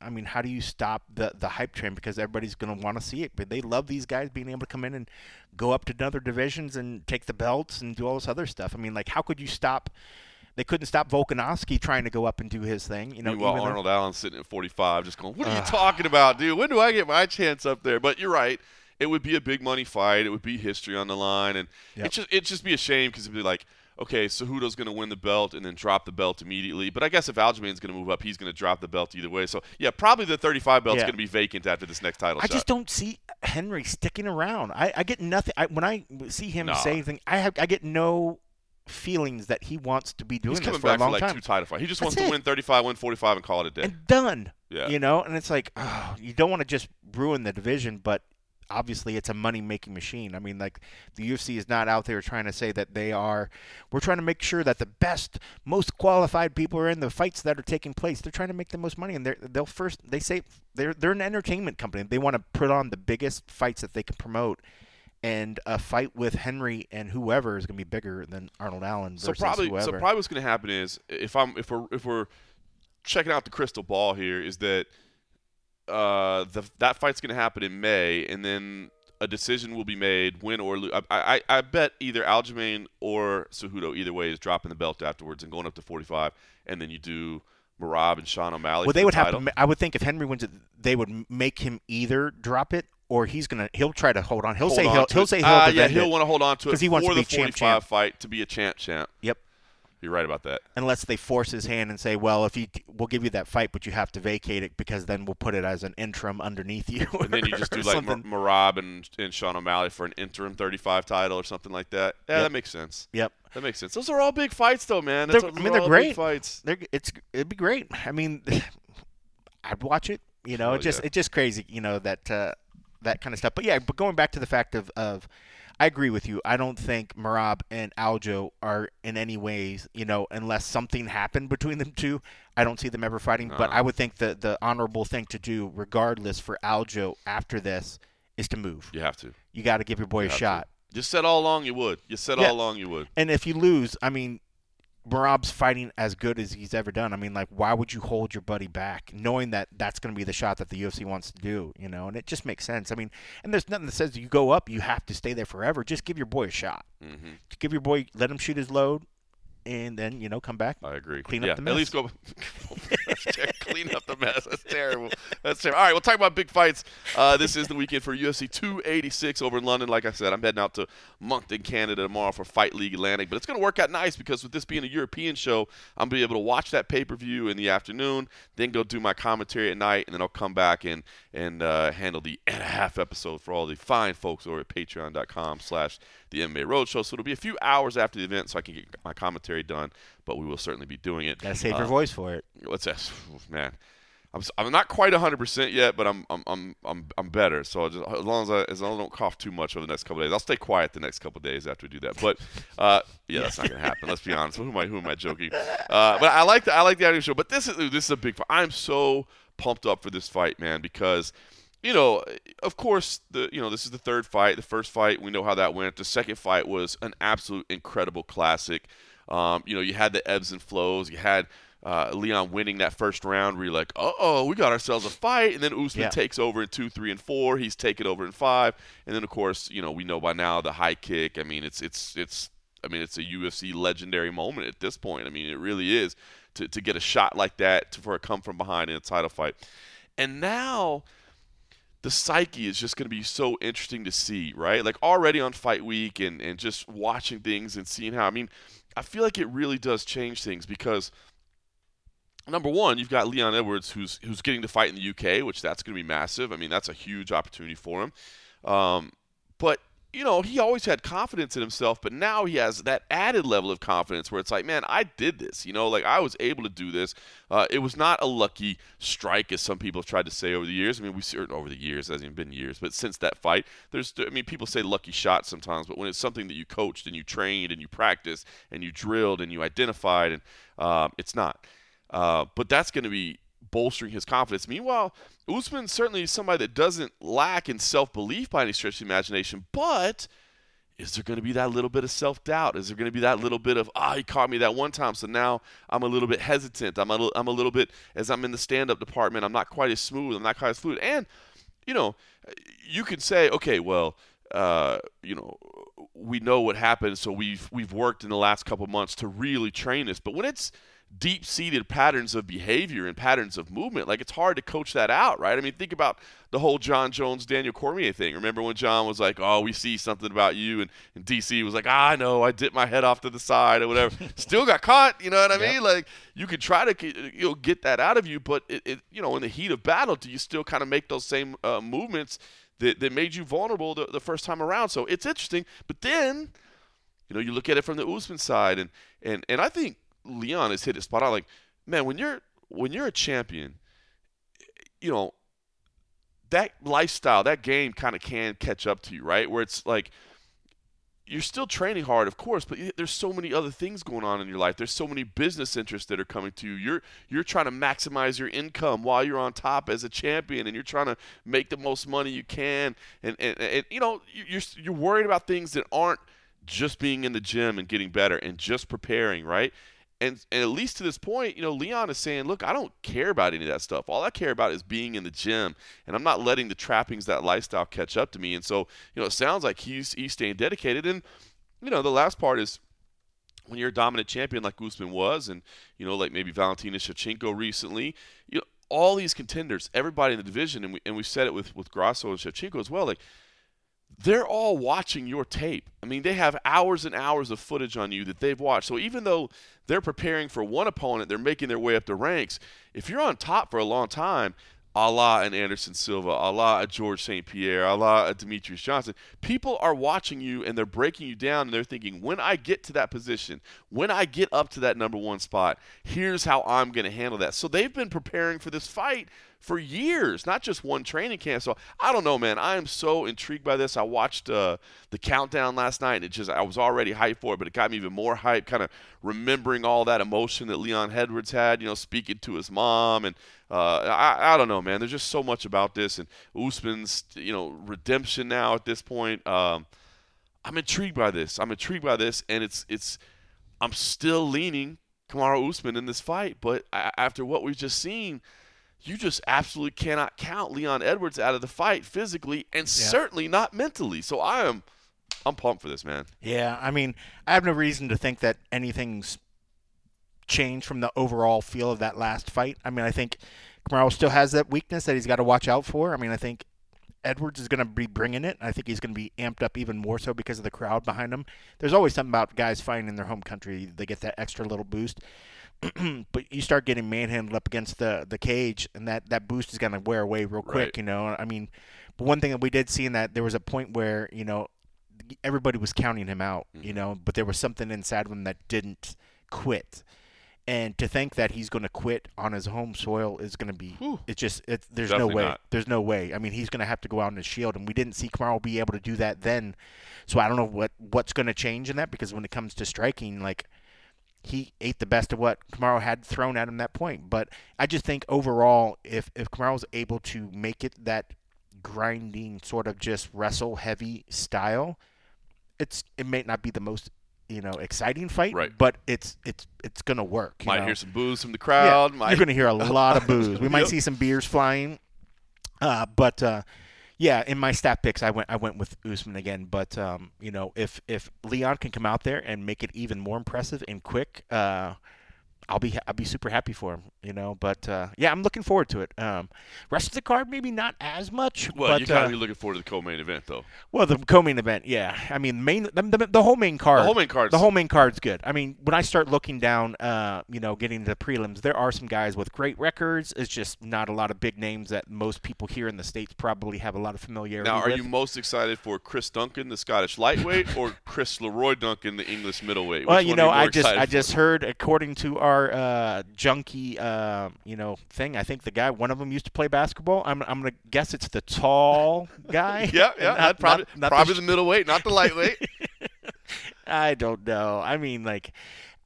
I mean, how do you stop the the hype train? Because everybody's going to want to see it. But they love these guys being able to come in and go up to other divisions and take the belts and do all this other stuff. I mean, like, how could you stop? They couldn't stop Volkanovski trying to go up and do his thing. You know, Meanwhile, even though- Arnold Allen sitting at 45, just going, "What are you talking about, dude? When do I get my chance up there?" But you're right. It would be a big money fight. It would be history on the line, and Yep. it just it'd just be a shame because it'd be like, okay, Cejudo's going to win the belt and then drop the belt immediately. But I guess if Aljamain's going to move up, he's going to drop the belt either way. So yeah, probably the 35 belt's Yeah. going to be vacant after this next title I shot. just don't see Henry sticking around. I, I get nothing. I, when I see him No. say anything, I have I get no feelings that he wants to be doing He's this coming for back a for long like time. two title fights. He just That's wants to win 35, win 45, and call it a day. and done. Yeah. You know, and it's like oh, you don't want to just ruin the division, but obviously it's a money making machine. I mean, like the UFC is not out there trying to say that they are. We're trying to make sure that the best, most qualified people are in the fights that are taking place. They're trying to make the most money, and they're, they'll first. They say they're they're an entertainment company. They want to put on the biggest fights that they can promote. And a fight with Henry and whoever is going to be bigger than Arnold Allen versus so probably whoever. so probably what's going to happen is if I'm if we're if we're checking out the crystal ball here is that uh the that fight's going to happen in May and then a decision will be made win or lose. I, I I bet either Aljamain or Cejudo either way is dropping the belt afterwards and going up to 45 and then you do Merab and Sean O'Malley. Well, they the would have to. I would think if Henry wins it, they would make him either drop it or he's gonna. He'll try to hold on. He'll Hold say on he'll, he'll it. say he'll. Ah, yeah, he'll want to hold on to it 'Cause he wants to the champ, 45 champ. fight to be a champ champ. Yep. You're right about that. Unless they force his hand and say, "Well, if you, we'll give you that fight, but you have to vacate it because then we'll put it as an interim underneath you." And then you just do [LAUGHS] like Mar- Merab and, and Sean O'Malley for an interim 35 title or something like that. Yeah, Yep. that makes sense. Yep. That makes sense. Those are all big fights, though, man. That's They're- I mean, they're great. Fights. They're, it's it'd be great. I mean, [LAUGHS] I'd watch it. You know, Oh, it just yeah. it's just crazy. You know that uh, that kind of stuff. But yeah, but going back to the fact of of. I agree with you. I don't think Merab and Aljo are in any ways, you know, unless something happened between them two. I don't see them ever fighting. But I would think the the honorable thing to do, regardless, for Aljo after this, is to move. You have to. You got to give your boy You a have to. shot. You said all along you would. You said Yeah. all along you would. And if you lose, I mean, Merab's fighting as good as he's ever done. I mean, like, why would you hold your buddy back, knowing that that's going to be the shot that the UFC wants to do? You know, and it just makes sense. I mean, and there's nothing that says you go up, you have to stay there forever. Just give your boy a shot. hmm Give your boy, let him shoot his load, and then you know come back. I agree. Clean up yeah, the At mess. least go. [LAUGHS] Clean up the mess. That's terrible. That's terrible. All right, we'll talk about big fights. Uh, this is the weekend for UFC 286 over in London. Like I said, I'm heading out to Moncton, Canada tomorrow for Fight League Atlantic. But it's going to work out nice because with this being a European show, I'm going to be able to watch that pay per view in the afternoon, then go do my commentary at night, and then I'll come back and and uh, handle the and a half episode for all the fine folks over at Patreon.com/slash The MMA Roadshow. So it'll be a few hours after the event, so I can get my commentary done. But we will certainly be doing it. Gotta save Uh, your voice for it. what's that? [SIGHS] Man, I'm not quite 100 percent yet, but I'm I'm I'm I'm I'm better. So just as long as I as long as I don't cough too much over the next couple of days, I'll stay quiet the next couple of days after we do that. But uh, yeah, that's not gonna [LAUGHS] happen. Let's be honest. Who am I? Who am I joking? Uh, but I like the I like the audio show. But this is this is a big. fight. I'm so pumped up for this fight, man, because. You know, of course, the you know this is the third fight. The first fight, we know how that went. The second fight was an absolute incredible classic. Um, you know, you had the ebbs and flows. You had uh, Leon winning that first round where you're like, uh oh, we got ourselves a fight. And then Usman Yeah. takes over in two, three, and four. He's taken over in five. And then, of course, you know, we know by now the high kick. I mean, it's, it's, it's, I mean, it's a UFC legendary moment at this point. I mean, it really is to, to get a shot like that to, for a come from behind in a title fight. And now the psyche is just going to be so interesting to see, right? Like already on fight week and, and just watching things and seeing how, I mean, I feel like it really does change things because number one, you've got Leon Edwards who's who's getting to fight in the UK, which that's going to be massive. I mean, that's a huge opportunity for him. Um, but you know, he always had confidence in himself, but now he has that added level of confidence where it's like, man, I did this. You know, like I was able to do this. Uh, it was not a lucky strike, as some people have tried to say over the years. I mean, we see it over the years, it hasn't even been years, but since that fight, there's, I mean, people say lucky shot sometimes, but when it's something that you coached and you trained and you practiced and you drilled and you identified, and um, it's not. Uh, but that's going to be bolstering his confidence. Meanwhile, Usman certainly is somebody that doesn't lack in self belief by any stretch of the imagination, but is there going to be that little bit of self doubt? Is there going to be that little bit of, ah, oh, he caught me that one time, so now I'm a little bit hesitant. I'm a, I'm a little bit, as I'm in the stand up department, I'm not quite as smooth, I'm not quite as fluid. And, you know, you can say, okay, well, uh, you know, we know what happened, so we've we've worked in the last couple months to really train this. But when it's deep seated patterns of behavior and patterns of movement. Like it's hard to coach that out, right? I mean, think about the whole John Jones, Daniel Cormier thing. Remember when John was like, "Oh, we see something about you," and, and DC was like, ah, "I know, I dipped my head off to the side or whatever." [LAUGHS] Still got caught. You know what I yep. mean? Like you could try to you know get that out of you, but it, it you know in the heat of battle, do you still kind of make those same uh, movements that, that made you vulnerable the, the first time around? So it's interesting, but then. You know, you look at it from the Usman side, and, and, and I think Leon has hit it spot on. Like, man, when you're when you're a champion, you know, that lifestyle, that game kind of can catch up to you, right? Where it's like you're still training hard, of course, but there's so many other things going on in your life. There's so many business interests that are coming to you. You're you're trying to maximize your income while you're on top as a champion, and you're trying to make the most money you can. And and, and you know you're you're worried about things that aren't just being in the gym and getting better and just preparing, right? And, and at least to this point, you know, Leon is saying, look, I don't care about any of that stuff. All I care about is being in the gym, and I'm not letting the trappings that lifestyle catch up to me. And so, you know, it sounds like he's he's staying dedicated. And you know, the last part is when you're a dominant champion like Usman was, and you know, like maybe Valentina Shevchenko recently, you know, all these contenders, everybody in the division, and we and we said it with with Grasso and Shevchenko as well, like they're all watching your tape. I mean, they have hours and hours of footage on you that they've watched. So even though they're preparing for one opponent, they're making their way up the ranks. If you're on top for a long time, a la an Anderson Silva, a la a George St. Pierre, a la a Demetrious Johnson. People are watching you and they're breaking you down and they're thinking, when I get to that position, when I get up to that number one spot, here's how I'm going to handle that. So they've been preparing for this fight for years, not just one training camp. So I don't know, man. I am so intrigued by this. I watched uh, the countdown last night, and it just I was already hyped for it, but it got me even more hyped. Kind of remembering all that emotion that Leon Edwards had, you know, speaking to his mom, and uh, I, I don't know, man. There's just so much about this, and Usman's you know redemption now at this point. Um, I'm intrigued by this. I'm intrigued by this, and it's it's. I'm still leaning Kamaru Usman in this fight, but after what we've just seen you just absolutely cannot count Leon Edwards out of the fight physically and yeah. certainly not mentally. So I am I'm pumped for this, man. Yeah, I mean, I have no reason to think that anything's changed from the overall feel of that last fight. I mean, I think Kamaru still has that weakness that he's got to watch out for. I mean, I think Edwards is going to be bringing it. I think he's going to be amped up even more so because of the crowd behind him. There's always something about guys fighting in their home country; they get that extra little boost. [CLEARS THROAT] but you start getting manhandled up against the the cage, and that that boost is gonna wear away real quick. Right. You know, I mean, but one thing that we did see in that there was a point where you know everybody was counting him out. Mm-hmm. You know, but there was something inside of him that didn't quit. And to think that he's going to quit on his home soil is going to be Whew. it's just it, there's Definitely no way. Not. There's no way. I mean, he's going to have to go out in his shield, and we didn't see Kamaru be able to do that then. So I don't know what what's going to change in that because when it comes to striking, like he ate the best of what Kamaru had thrown at him that point. But I just think overall, if if was able to make it that grinding sort of just wrestle heavy style, it's it may not be the most you know exciting fight, right. but it's it's it's gonna work. You might know? hear some boos from the crowd. Yeah, might... You're gonna hear a [LAUGHS] lot of boos. We might see some beers flying, uh, but. Uh, yeah, in my stat picks, I went I went with Usman again. But um, you know, if if Leon can come out there and make it even more impressive and quick, uh, I'll be I'll be super happy for him, you know. But uh, yeah, I'm looking forward to it. Um, rest of the card maybe not as much. Well, but, you gotta uh, be looking forward to the co-main event, though. well, the co-main event, yeah. I mean, main the, the, the whole main card. The whole main card's- The whole main card's good. I mean, when I start looking down, uh, you know, getting to the prelims, there are some guys with great records. It's just not a lot of big names that most people here in the states probably have a lot of familiarity with Now, are with. you most excited for Chris Duncan, the Scottish lightweight, or Chris Leroy Duncan, the English middleweight? Well, Which you know, more I just I just heard according to our uh, junkie, uh, you know, thing. I think the guy, one of them used to play basketball. I'm I'm gonna guess it's the tall guy. [LAUGHS] Yeah, yeah, Not- probably not- not probably the the, middleweight, not the lightweight. [LAUGHS] I don't know. I mean, like,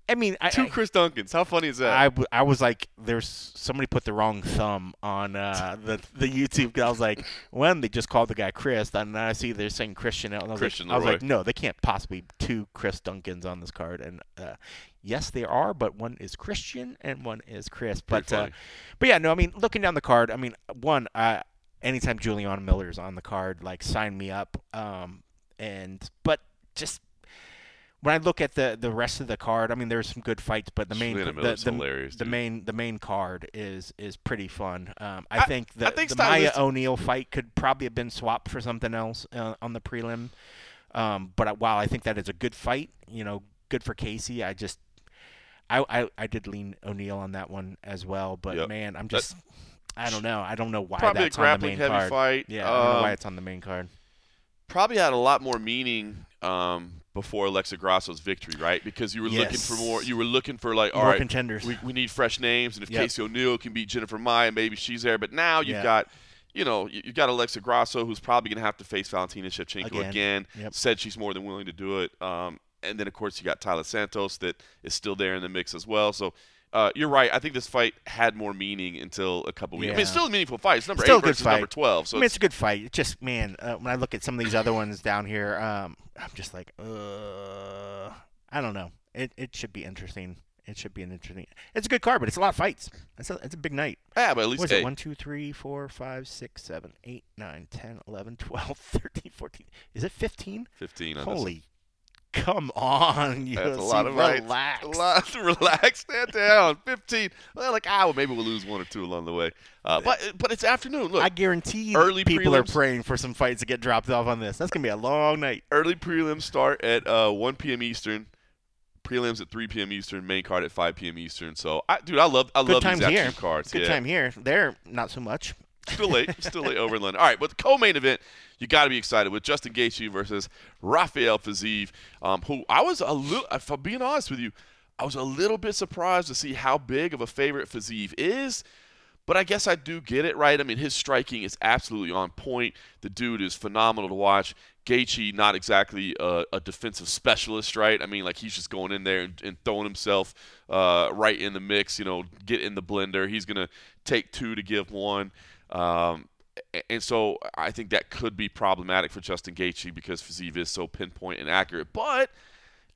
I mean, I, Two Chris Duncans. How funny is that? I, w- I was like, there's somebody put the wrong thumb on uh, the the YouTube. 'cause I was like, when they just called the guy Chris, and then I see they're saying Christian. And I was Christian like, I was like, no, they can't possibly be two Chris Duncans on this card. And uh, yes, they are, but one is Christian and one is Chris. But uh, but yeah, no, I mean, looking down the card, I mean, one, uh, anytime Juliana Miller's on the card, like sign me up. Um, and but just when I look at the the rest of the card, I mean, there's some good fights, but the main the, the, hilarious, the main the main card is is pretty fun. Um, I, I- think the, I think the Maia O'Neill fight could probably have been swapped for something else uh, on the prelim. Um, but while I think that is a good fight, you know, good for Casey. I just I I, I did lean O'Neill on that one as well. But Yep. man, I'm just I don't know. I don't know why probably a that's on the main heavy card. fight. Yeah, I don't know why Um, it's on the main card. probably had a lot more meaning um, before Alexa Grasso's victory, right? Because you were looking for more. You were looking for like, all More right, contenders. we, we need fresh names, and if Yep. Casey O'Neill can beat Jennifer Maia, maybe she's there. But now you've Yeah. got, you know, you've got Alexa Grasso, who's probably going to have to face Valentina Shevchenko Again. again. Yep. Said she's more than willing to do it. Um, and then of course you got Taila Santos that is still there in the mix as well. So. Uh, you're right. I think this fight had more meaning until a couple weeks. I mean, it's still a meaningful fight. It's number Still eight versus number twelve. So I mean, it's, it's a good fight. It's just, man, uh, when I look at some of these other ones down here, um, I'm just like, uh, I don't know. It it should be interesting. It should be an interesting. It's a good card, but it's a lot of fights. It's a it's a big night. yeah, but at least What is hey, it? 1, 2, 3, 4, 5, 6, 7, 8, 9, 10, 11, 12, [LAUGHS] 13, 14. Is it 15? fifteen. On this one. Holy, come on. UFC, That's a lot of relax. A lot. Relax. Stand down. Fifteen. Well, like ah, well, maybe we'll lose one or two along the way. Uh, but but it's afternoon. Look, I guarantee early people are praying for some fights to get dropped off on this. That's going to be a long night. early prelims start at uh, 1 p.m. Eastern. Prelims at 3 p.m. Eastern. Main card at 5 p.m. Eastern. So, I, dude, I love I Good love these here. cards. Good yeah. time here. There, not so much. Still late. Still late over in London. All right, but the co-main event, you got to be excited with Justin Gaethje versus Rafael Fiziev, um, who I was a little, if I'm being honest with you, I was a little bit surprised to see how big of a favorite Fiziev is. But I guess I do get it, right? I mean, his striking is absolutely on point. The dude is phenomenal to watch. Gaethje, not exactly a, a defensive specialist, right? I mean, like he's just going in there and, and throwing himself uh, right in the mix. You know, get in the blender. He's gonna take two to give one. Um, and so I think that could be problematic for Justin Gaethje because Fiziev is so pinpoint and accurate. But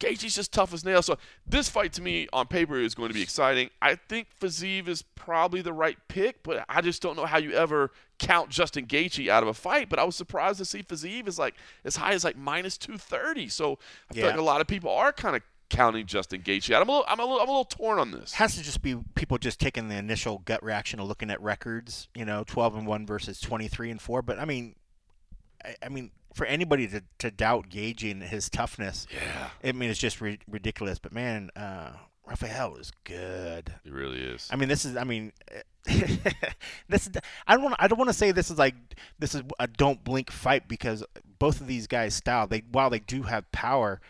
Gaethje's just tough as nails. So this fight to me on paper is going to be exciting. I think Fiziev is probably the right pick, but I just don't know how you ever count Justin Gaethje out of a fight. But I was surprised to see Fiziev is like as high as like minus 230. So I feel Yeah. like a lot of people are kind of counting Justin Gaethje. I'm a little, I'm a little, I'm a little torn on this. Has to just be people just taking the initial gut reaction of looking at records. You know, twelve and one versus twenty three and four. But I mean, I, I mean, for anybody to, to doubt Gaethje and his toughness, Yeah, I mean, it's just ri- ridiculous. But man, uh, Rafael is good. it really is. I mean, this is. I mean, [LAUGHS] this. Is, I don't. Want, I don't want to say this is like this is a don't blink fight because both of these guys' style. They while they do have power,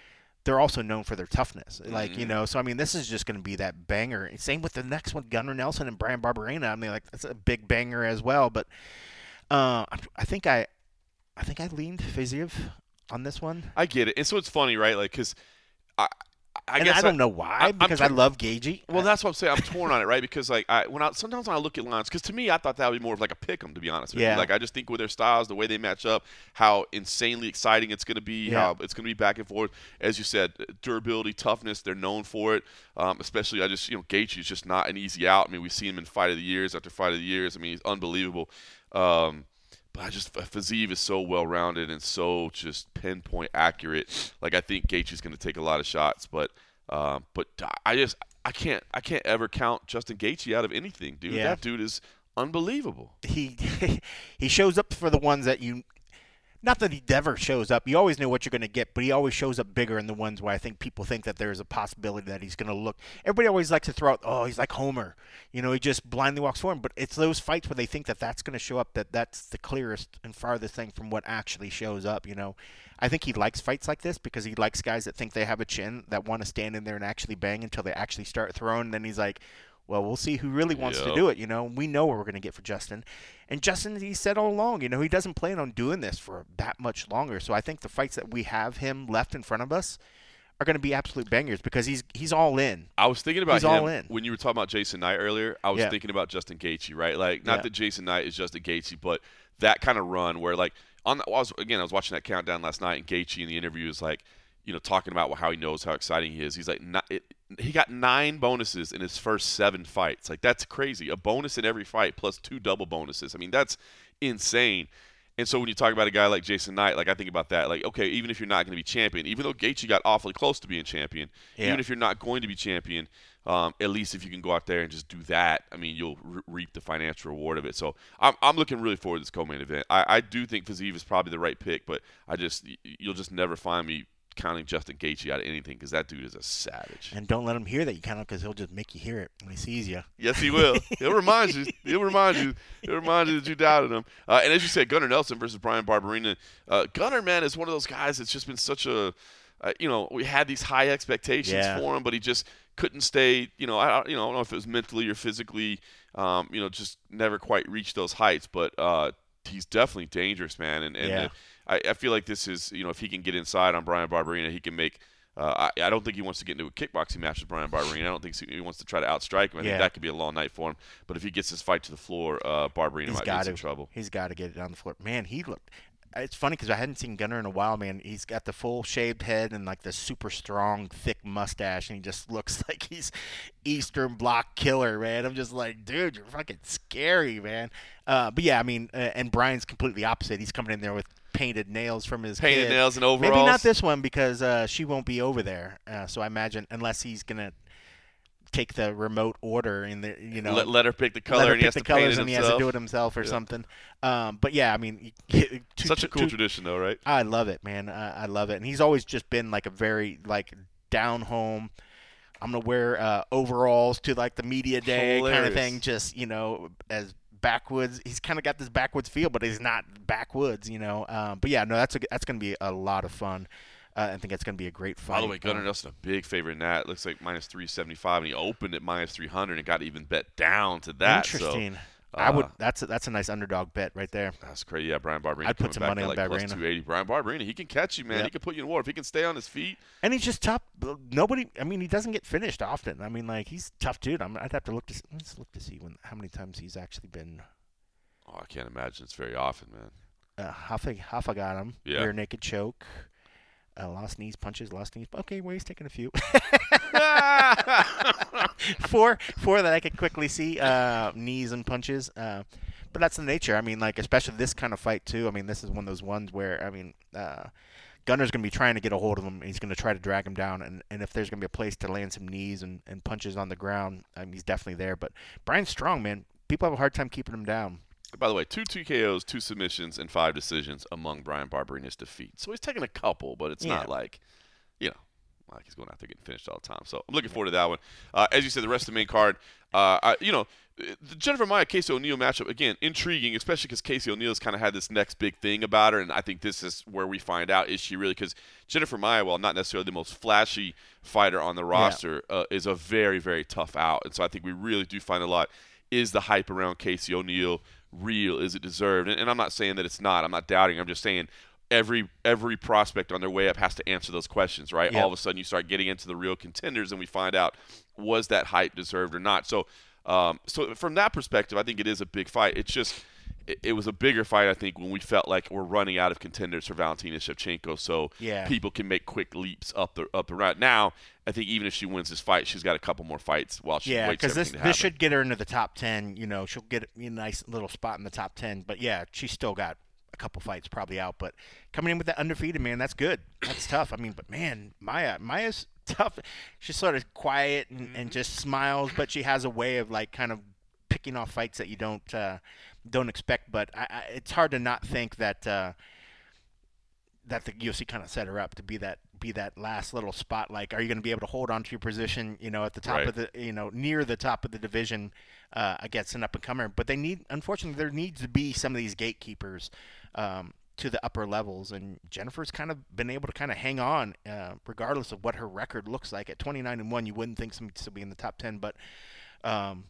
they're also known for their toughness. Like you Mhm. know. So I mean, this is just going to be that banger. Same with the next one, Gunnar Nelson and Bryan Barberena. I mean, like that's a big banger as well. But uh, I, I think I, I think I leaned Fiziev on this one. I get it. And so it's funny, right? Like, because I, I and guess I don't know why I'm because I love Gaethje. Well, that's what I'm saying. I'm torn on it, right? Because like I when I sometimes when I look at lines, because to me I thought that would be more of like a pick 'em, to be honest. With Yeah. you. Like I just think with their styles, the way they match up, how insanely exciting it's going to be, Yeah. how it's going to be back and forth. As you said, durability, toughness, they're known for it. Um, especially I just you know Gaethje is just not an easy out. I mean we see him in fight of the years after fight of the years. I mean he's unbelievable. Um, but I just Fiziev is so well rounded and so just pinpoint accurate. Like I think Gaethje's going to take a lot of shots, but um, but I just I can't I can't ever count Justin Gaethje out of anything, dude. Yeah. That dude is unbelievable. he [LAUGHS] he shows up for the ones that you not that he never shows up. You always know what you're going to get, but he always shows up bigger in the ones where I think people think that there's a possibility that he's going to look. Everybody always likes to throw out, oh, he's like Homer. You know, he just blindly walks forward. But it's those fights where they think that that's going to show up, that that's the clearest and farthest thing from what actually shows up. You know, I think he likes fights like this because he likes guys that think they have a chin, that want to stand in there and actually bang until they actually start throwing. And then he's like, well, we'll see who really wants to do it. You know, we know what we're going to get for Justin. And Justin, he said all along, you know, he doesn't plan on doing this for that much longer. So I think the fights that we have him left in front of us are going to be absolute bangers because he's he's all in. I was thinking about He's him all in. when you were talking about Jason Knight earlier. I was Yeah. thinking about Justin Gaethje, right? Like, not Yeah. that Jason Knight is Justin Gaethje, but that kind of run where, like, on the, I was again, I was watching that countdown last night, and Gaethje in the interview is like, you know, talking about how he knows how exciting he is. He's like, not, it, he got nine bonuses in his first seven fights. Like, that's crazy. A bonus in every fight plus two double bonuses. I mean, that's insane. And so when you talk about a guy like Jason Knight, like I think about that, like okay, even if you're not going to be champion, even though Gaethje got awfully close to being champion, Yeah. even if you're not going to be champion, um, at least if you can go out there and just do that, I mean, you'll re- reap the financial reward of it. So I'm, I'm looking really forward to this co-main event. I, I do think Fiziev is probably the right pick, but I just you'll just never find me counting Justin Gaethje out of anything because that dude is a savage. And don't let him hear that you count him because he'll just make you hear it when he sees you. Yes, he will. [LAUGHS] He'll remind you. He'll remind you. He'll remind you that you doubted him. Uh, and as you said, Gunnar Nelson versus Bryan Barberena. Uh, Gunnar, man, is one of those guys that's just been such a, uh, you know, we had these high expectations Yeah. for him, but he just couldn't stay. You know, I, you know, I don't know if it was mentally or physically. Um, you know, just never quite reached those heights. But uh, he's definitely dangerous, man. And, and Yeah. uh, I, I feel like this is, you know, if he can get inside on Bryan Barberena, he can make. Uh, I, I don't think he wants to get into a kickboxing match with Bryan Barberena. I don't think he wants to try to outstrike him. I Yeah. think that could be a long night for him. But if he gets this fight to the floor, uh, Barberena He's might be in some trouble. He's got to get it on the floor. Man, he looked. It's funny because I hadn't seen Gunnar in a while, man. He's got the full shaved head and like the super strong, thick mustache, and he just [LAUGHS] looks like he's Eastern Bloc killer, man. I'm just like, dude, you're fucking scary, man. Uh, but yeah, I mean, uh, and Brian's completely opposite. He's coming in there with painted nails from his Painted kid. nails and overalls. Maybe not this one because uh, she won't be over there. Uh, so I imagine unless he's gonna take the remote order in the you know let, let her pick the let color her and he pick has the to colors it and he has to do it himself or Yeah. something. Um, but yeah, I mean, [LAUGHS] two, Such a cool two- tradition, though, right? I love it, man. I, I love it, and he's always just been like a very like down home. I'm gonna wear uh, overalls to like the media day kind of thing. Just you know, as backwoods. He's kind of got this backwoods feel, but he's not backwoods, you know. Um, but yeah, no, that's a, that's gonna be a lot of fun. Uh, I think it's gonna be a great fight. By the way, Gunnar Um, Nelson, a big favorite in that. Looks like minus 375, and he opened at minus 300 and got even bet down to that. So, Interesting. I would. uh, That's a, that's a nice underdog bet right there. That's crazy. Yeah, Bryan Barberena. I'd put some money on like Barberena. 280. Bryan Barberena, he can catch you, man. Yeah. He can put you in water. If he can stay on his feet, And he's just tough. Nobody. I mean, he doesn't get finished often. I mean, like he's tough dude. I'm, I'd have to look to let's look to see when how many times he's actually been. oh, I can't imagine it's very often, man. Uh, Hoffa, Hoffa got him. Yeah. Rear naked choke. Uh, lost knees punches. Lost knees. Okay, well he's taking a few. [LAUGHS] [LAUGHS] four, four that I could quickly see. Uh, knees and punches. Uh, but that's the nature. I mean, like especially this kind of fight too. I mean, this is one of those ones where I mean, uh, Gunnar's going to be trying to get a hold of him. He's going to try to drag him down, and, and if there's going to be a place to land some knees and, and punches on the ground, I mean, he's definitely there. But Brian's strong, man. People have a hard time keeping him down. By the way, two TKOs, two submissions, and five decisions among Bryan Barberena's defeats. So he's taking a couple, but it's Yeah. not like, like he's going out there getting finished all the time. So I'm looking forward to that one. Uh, as you said, the rest of the main card, uh, I, you know, the Jennifer Maia Casey O'Neill matchup again intriguing, especially because Casey O'Neill's kind of had this next big thing about her, and I think this is where we find out is she really because Jennifer Maia, while not necessarily the most flashy fighter on the roster, uh, is a very very tough out, and so I think we really do find a lot. Is the hype around Casey O'Neill real? Is it deserved? And, and I'm not saying that it's not. I'm not doubting. I'm just saying every every prospect on their way up has to answer those questions, right? Yep. All of a sudden, you start getting into the real contenders, and we find out was that hype deserved or not. So, um, so from that perspective, I think it is a big fight. It's just it, it was a bigger fight, I think, when we felt like we're running out of contenders for Valentina Shevchenko, so Yeah. people can make quick leaps up the up the route. Now, I think even if she wins this fight, she's got a couple more fights while she Yeah, because this this should get her into the top ten. You know, she'll get a nice little spot in the top ten. But yeah, she's still got couple fights probably out. But coming in with that undefeated man, that's good. That's tough. I mean, but man, Maia Maia's [LAUGHS] tough. She's sort of quiet and, and just smiles, but she has a way of like kind of picking off fights that you don't uh, don't expect. But I, I, it's hard to not think that uh, that the UFC kind of set her up to be that be that last little spot. Like, are you going to be able to hold on to your position? You know, at the top Right. of the you know near the top of the division uh, against an up and comer. But they need, unfortunately, there needs to be some of these gatekeepers. Um, to the upper levels, and Jennifer's kind of been able to kind of hang on, uh, regardless of what her record looks like. At 29 and one, you wouldn't think somebody to be in the top 10, but um,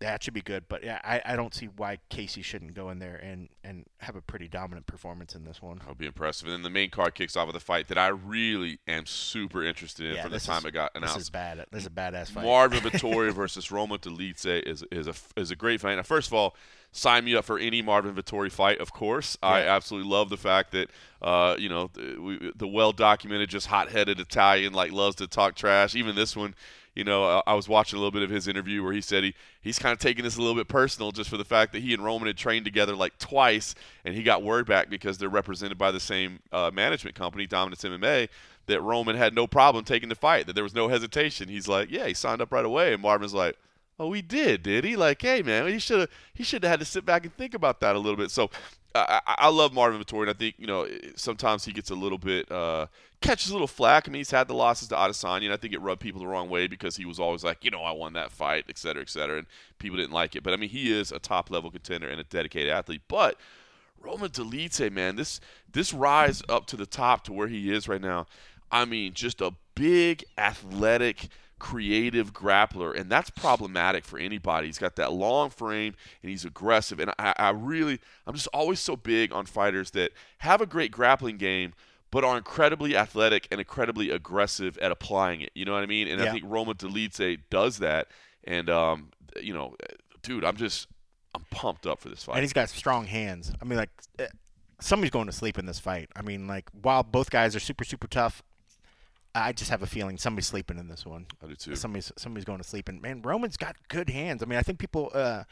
that should be good. But yeah, I, I don't see why Casey shouldn't go in there and, and have a pretty dominant performance in this one. That'll be impressive. And then the main card kicks off with a fight that I really am super interested in Yeah, from the time is- it got announced. This is bad. This is a badass fight. Marvin [LAUGHS] Vettori versus Roma Dolidze is is a is a great fight. Now, first of all, sign me up for any Marvin Vettori fight. Of course, I absolutely love the fact that uh, you know the, we, the well documented, just hot headed Italian like loves to talk trash. Even this one. You know, I, I was watching a little bit of his interview where he said he, he's kind of taking this a little bit personal just for the fact that he and Roman had trained together like twice, and he got word back because they're represented by the same uh, management company, Dominance MMA, that Roman had no problem taking the fight, that there was no hesitation. He's like, yeah, he signed up right away, and Marvin's like, oh, he did, did he? Like, hey, man, he should have he should have had to sit back and think about that a little bit. So. I, I love Marvin Vettori, and I think you know sometimes he gets a little bit uh, catches a little flack. I mean, he's had the losses to Adesanya, and I think it rubbed people the wrong way because he was always like, you know, I won that fight, et cetera, et cetera, and people didn't like it. But I mean, he is a top level contender and a dedicated athlete. But Roman Dolidze, man, this this rise up to the top to where he is right now. I mean, just a big athletic creative grappler, and that's problematic for anybody. He's got that long frame, and he's aggressive. And I, I really, I'm just always so big on fighters that have a great grappling game, but are incredibly athletic and incredibly aggressive at applying it. You know what I mean? And I think Roma Dolidze does that. And um, you know, dude, I'm just, I'm pumped up for this fight. And he's got strong hands. I mean, like, eh, somebody's going to sleep in this fight. I mean, like, while both guys are super, super tough, I just have a feeling somebody's sleeping in this one. I do too. Somebody's somebody's going to sleep, and man, Roman's got good hands. I mean, I think people, uh,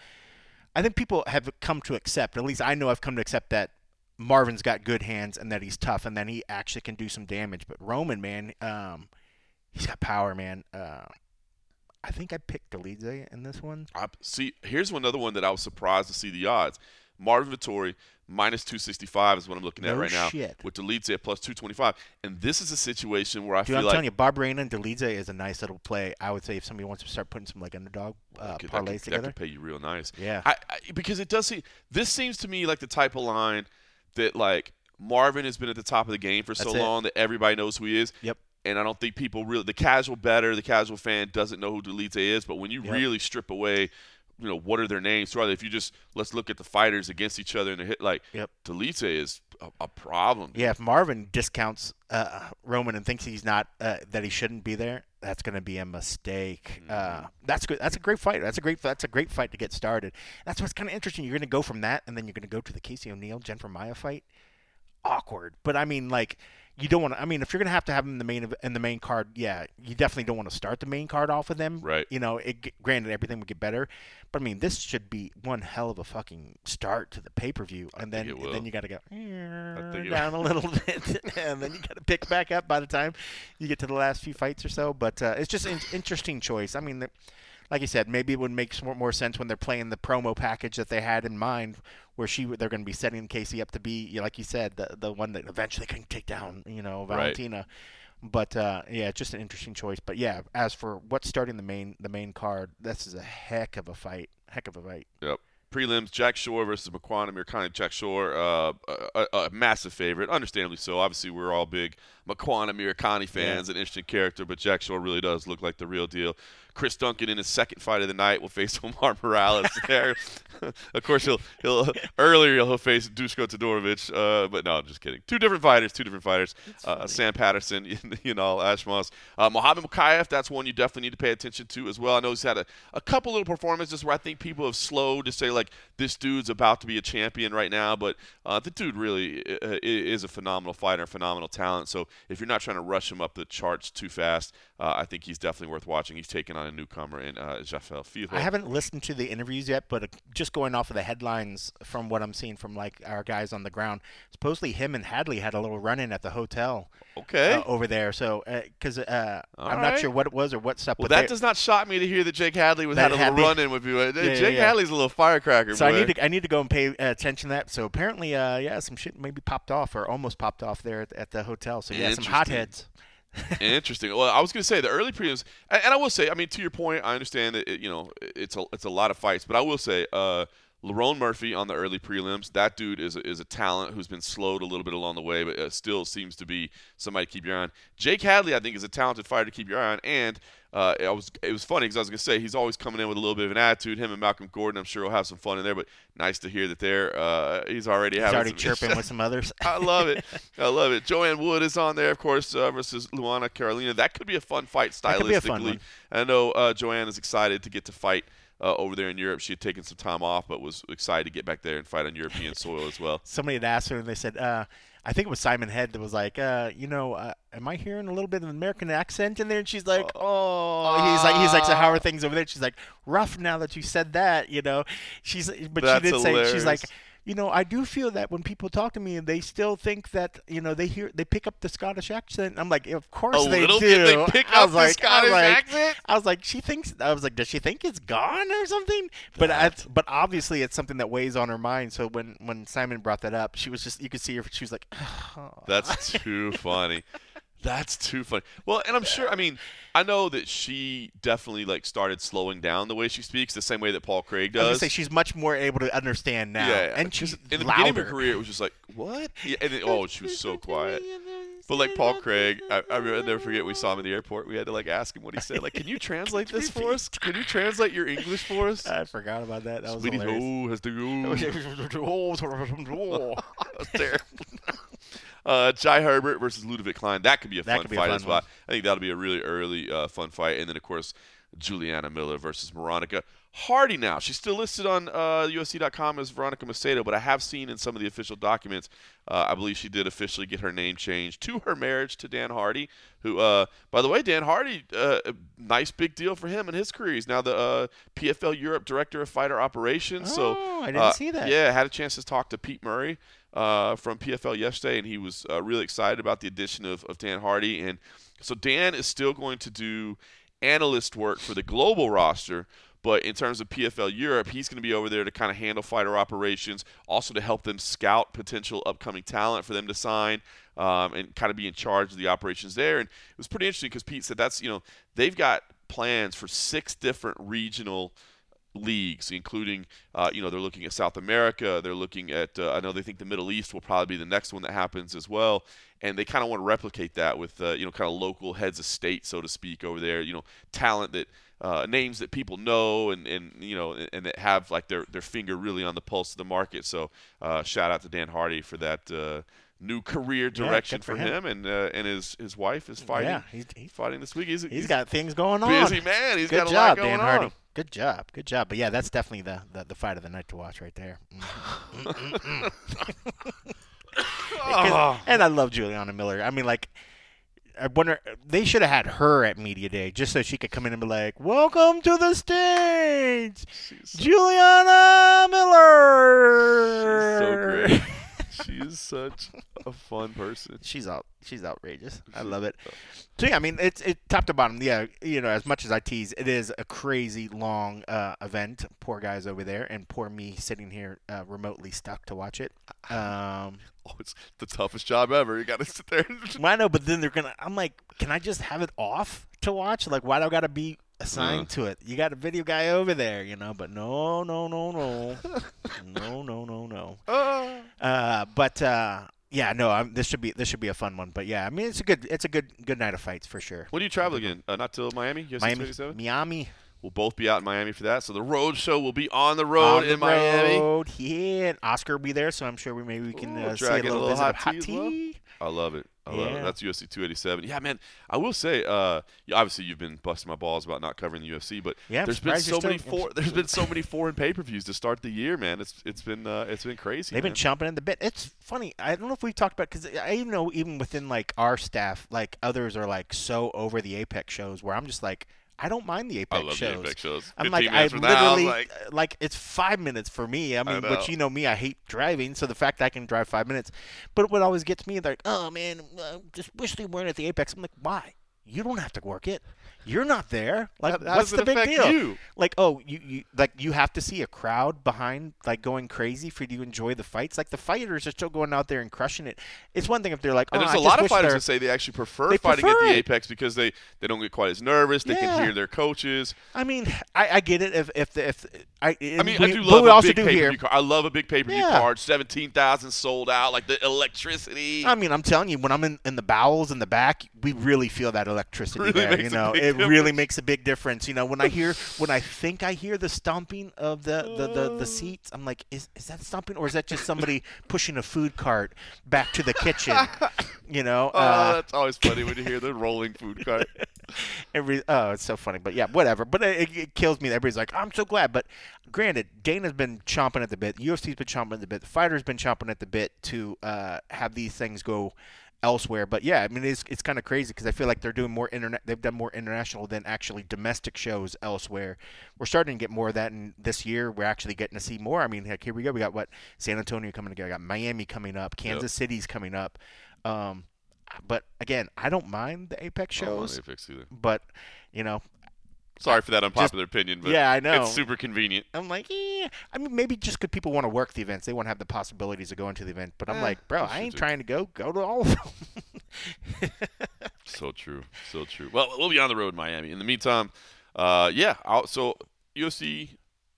I think people have come to accept. At least I know I've come to accept that Marvin's got good hands and that he's tough, and then he actually can do some damage. But Roman, man, um, he's got power, man. Uh, I think I picked Dolidze in this one. I, see, here's another one that I was surprised to see the odds. Marvin Vettori minus 265 is what I'm looking at No right now shit. with Dolidze at plus 225. And this is a situation where I Dude, feel I'm like telling you, Barberena and Dolidze is a nice little play. I would say if somebody wants to start putting some like underdog uh, that could, that parlays could- that together. could pay you real nice. Yeah. I, I, because it does seem this seems to me like the type of line that like Marvin has been at the top of the game for so That's it. long that everybody knows who he is. Yep. And I don't think people really the casual better, the casual fan doesn't know who Dolidze is. But when you Yep. really strip away, you know what are their names? Rather, if you just let's look at the fighters against each other and the hit like Yep. Dolidze is a, a problem. Yeah, if Marvin discounts uh, Roman and thinks he's not uh, that he shouldn't be there, that's going to be a mistake. Mm-hmm. Uh, that's good. That's a great fight. That's a great. That's a great fight to get started. That's what's kind of interesting. You're going to go from that, and then you're going to go to the Casey O'Neill Jennifer Maia fight. Awkward, but I mean, like, you don't want to. I mean, if you're going to have to have them in the main in the main card, yeah, you definitely don't want to start the main card off of them. Right. You know, it, granted, everything would get better, but I mean, this should be one hell of a fucking start to the pay per view, and then will. then you got to go down a little [LAUGHS] bit, and then you got to pick back up by the time you get to the last few fights or so. But uh, it's just an interesting choice. I mean, the, like you said, maybe it would make more, more sense when they're playing the promo package that they had in mind, where she they're going to be setting Casey up to be, like you said, the the one that eventually can take down, you know, Right. Valentina. But uh, yeah, it's just an interesting choice. But yeah, as for what's starting the main the main card, this is a heck of a fight. Heck of a fight. Yep. Prelims: Jack Shore versus Makwan Amirkhani. Jack Shore, uh, a, a massive favorite, understandably so. Obviously, we're all big Makwan Amir Amirkhani fans, an interesting character, but Jack Shore really does look like the real deal. Chris Duncan in his second fight of the night will face [LAUGHS] Omar Morales there. [LAUGHS] of course, he'll he'll [LAUGHS] earlier he'll face Dusko Todorovic, uh, but no, I'm just kidding. Two different fighters, two different fighters. Uh, Sam Patterson, you know, Ashmas. Uh, Mohamed Mokaev, that's one you definitely need to pay attention to as well. I know he's had a, a couple little performances where I think people have slowed to say like this dude's about to be a champion right now, but uh, the dude really uh, is a phenomenal fighter, phenomenal talent. So if you're not trying to rush him up the charts too fast, uh, I think he's definitely worth watching. He's taking on a newcomer in uh, Jafel Filho. I haven't listened to the interviews yet, but uh, just going off of the headlines from what I'm seeing from like our guys on the ground. Supposedly, him and Hadley had a little run-in at the hotel Okay. uh, over there. So, because uh, All I'm not sure what it was or what stuff. well, that does not shock me to hear that Jake Hadley was had a little run in with you. Uh, yeah, Jake yeah. Hadley's a little firecracker. So I need to I need to go and pay uh, attention to that. So apparently, uh, yeah, some shit maybe popped off or almost popped off there at, at the hotel. So yeah, some hotheads. Interesting. Well, I was going to say the early prelims, and, and I will say, I mean, to your point, I understand that it, you know it's a it's a lot of fights, but I will say, uh, Lerone Murphy on the early prelims, that dude is a, is a talent who's been slowed a little bit along the way, but uh, still seems to be somebody to keep your eye on. Jake Hadley, I think, is a talented fighter to keep your eye on, and uh, I was it was funny because I was going to say he's always coming in with a little bit of an attitude. Him and Malcolm Gordon, I'm sure, will have some fun in there, but nice to hear that they're uh, he's already He's having already some [LAUGHS] chirping with some others. [LAUGHS] I love it. [LAUGHS] I love it. Joanne Wood is on there, of course, uh, versus Luana Carolina. That could be a fun fight stylistically. That could be a fun. I know uh, Joanne is excited to get to fight uh, over there in Europe. She had taken some time off, but was excited to get back there and fight on European soil as well. Somebody had asked her, and they said, uh, I think it was Simon Head that was like, uh, you know, uh, am I hearing a little bit of an American accent in there? And she's like, oh, he's like, he's like, so how are things over there? She's like, rough now that you said that, you know. She's, but she did say, she's like. You know, I do feel that when people talk to me and they still think that, you know, they hear they pick up the Scottish accent. I'm like, of course A they little do. bit they pick I up was the like, I was Scottish like- accent? I was like, she thinks. I was like, does she think it's gone or something? But I, but obviously, it's something that weighs on her mind. So when when Simon brought that up, she was just you could see her. She was like, [SIGHS] That's too funny. [LAUGHS] That's too funny. Well, and I'm sure. I mean, I know that she definitely like started slowing down the way she speaks, the same way that Paul Craig I was does. say she's much more able to understand now, Yeah, and 'cause she's in the beginning of her career, it was just like what? Yeah, and then, oh, she was so quiet. But like Paul Craig, I, I remember- I'll never forget. We saw him in the airport. We had to like ask him what he said. Like, can you [LAUGHS] translate this for us? Can you translate your English for us? I forgot about that. That was Sweetie hilarious. ho has to go. [LAUGHS] Oh, That's [LAUGHS] terrible. Uh, Jai Herbert versus Ludovic Klein. That could be a That fun be a fight fun as well. one. I think that'll be a really early uh, fun fight. And then of course Juliana Miller versus Veronica Hardy. Now she's still listed on uh, UFC.com as Veronica Macedo, but I have seen in some of the official documents, uh, I believe she did officially get her name changed to her marriage to Dan Hardy. Who, uh, by the way, Dan Hardy, uh, nice big deal for him and his career. He's now the uh, PFL Europe Director of Fighter Operations. so Oh, I didn't see that. Yeah, had a chance to talk to Pete Murray uh, from PFL yesterday, and he was uh, really excited about the addition of, of Dan Hardy. And so Dan is still going to do analyst work for the global roster. But in terms of PFL Europe, he's going to be over there to kind of handle fighter operations, also to help them scout potential upcoming talent for them to sign, um, and kind of be in charge of the operations there. And it was pretty interesting because Pete said that's you know they've got plans for six different regional leagues, including, uh, you know, they're looking at South America. They're looking at, uh, I know they think the Middle East will probably be the next one that happens as well. And they kind of want to replicate that with, uh, you know, kind of local heads of state, so to speak, over there. You know, talent that, uh, names that people know and, and you know, and, and that have like their, their finger really on the pulse of the market. So uh, shout out to Dan Hardy for that. New career direction good for for him. him, and uh, and his his wife is fighting. Yeah, he's, he's, fighting this week. He's, he's got things going on. busy man. He's Good got a job, lot going Dan on. Hardy. Good job, good job. But yeah, that's definitely the, the, the fight of the night to watch right there. Mm. [LAUGHS] [LAUGHS] Oh. and I love Juliana Miller. I mean, like, I wonder they should have had her at media day just so she could come in and be like, "Welcome to the stage, She's Juliana Miller." She's so great. She is such a fun person. She's out. She's outrageous. I love it. So yeah, I mean, it's it top to bottom. Yeah, you know, as much as I tease, it is a crazy long uh, event. Poor guys over there, and poor me sitting here uh, remotely stuck to watch it. Um, [LAUGHS] Oh, it's the toughest job ever. You got to sit there. well, I know, but then they're gonna. I'm like, can I just have it off to watch? Like, why do I gotta be assigned to it? You got a video guy over there, you know. But no, no, no, no, [LAUGHS] no, no, no, no. Ah. Uh, but uh, yeah, no, I'm, this should be this should be a fun one. But yeah, I mean, it's a good it's a good good night of fights for sure. when do you travel again? Uh, not till Miami. UFC Miami, 27? Miami, We'll both be out in Miami for that. So the road show will be on the road on the in Miami. road. Yeah, and Oscar will be there, so I'm sure we maybe we can Ooh, uh, see a in a little, little hot of hot tea as tea. well. I love it. I love it. That's UFC 287. Yeah, man. I will say, uh, obviously you've been busting my balls about not covering the UFC, but Yeah, there's been so many still- for, there's [LAUGHS] been so many foreign pay-per-views to start the year, man. It's it's been uh, it's been crazy. They've been chomping at the bit. It's funny. I don't know if we've talked about because I even know even within like our staff, like others are like so over the Apex shows where I'm just like I don't mind the Apex I love shows. the Apex shows. I'm like, I literally like, like it's five minutes for me. I mean, know. but you know me, I hate driving, so the fact that I can drive five minutes. But what always gets to me, they're like, oh man, uh, just wish they weren't at the Apex. I'm like, why? You don't have to work it. You're not there. Like, How- how what's the big deal? you? Like, oh, you, you like you have to see a crowd behind, like going crazy for you to enjoy the fights. Like the fighters are still going out there and crushing it. It's one thing if they're like, And oh, there's I a lot of fighters that say they actually prefer They fighting prefer at the it. Apex because they, they don't get quite as nervous. They Yeah. can hear their coaches. I mean, I, I get it. If if the, if I, I mean, we, I do love a big pay per view card. I love a big pay per view Yeah. card. Seventeen thousand sold out, like the electricity. I mean, I'm telling you, when I'm in, in the bowels in the back, we really feel that electricity Really there. You know, it really makes a big difference. You know, when I hear, when I think I hear the stomping of the, the, the, the seats, I'm like, is, is that stomping or is that just somebody [LAUGHS] pushing a food cart back to the kitchen? You know, [LAUGHS] oh, uh, that's always funny when you hear the rolling food [LAUGHS] cart. Every oh, it's so funny, but yeah, whatever. But it, it kills me. that Everybody's like, I'm so glad. But granted, Dana's been chomping at the bit. UFC's been chomping at the bit. The fighters been chomping at the bit to uh, have these things go elsewhere. But yeah, I mean, it's it's kind of crazy because I feel like they're doing more internet. They've done more international than actually domestic shows elsewhere. We're starting to get more of that, and this year we're actually getting to see more. I mean, heck, here we go. We got what San Antonio coming together. We got Miami coming up. Kansas City's coming up. Um, but again, I don't mind the Apex I don't want shows Apex either. but you know, Sorry for that unpopular opinion, but yeah, I know. it's super convenient. I'm like, eh. I mean, maybe just because people want to work the events, they want to have the possibilities of going to the event. But I'm Eh, like, bro, I ain't too. trying to go. Go to all of them. So true, so true. Well, we'll be on the road in Miami. In the meantime, uh, yeah. I'll, so UFC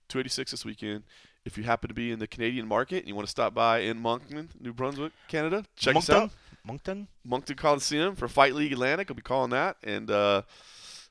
286 this weekend. If you happen to be in the Canadian market and you want to stop by in Moncton, New Brunswick, Canada, check us out. Moncton. Moncton Coliseum for Fight League Atlantic. I'll be calling that, and uh,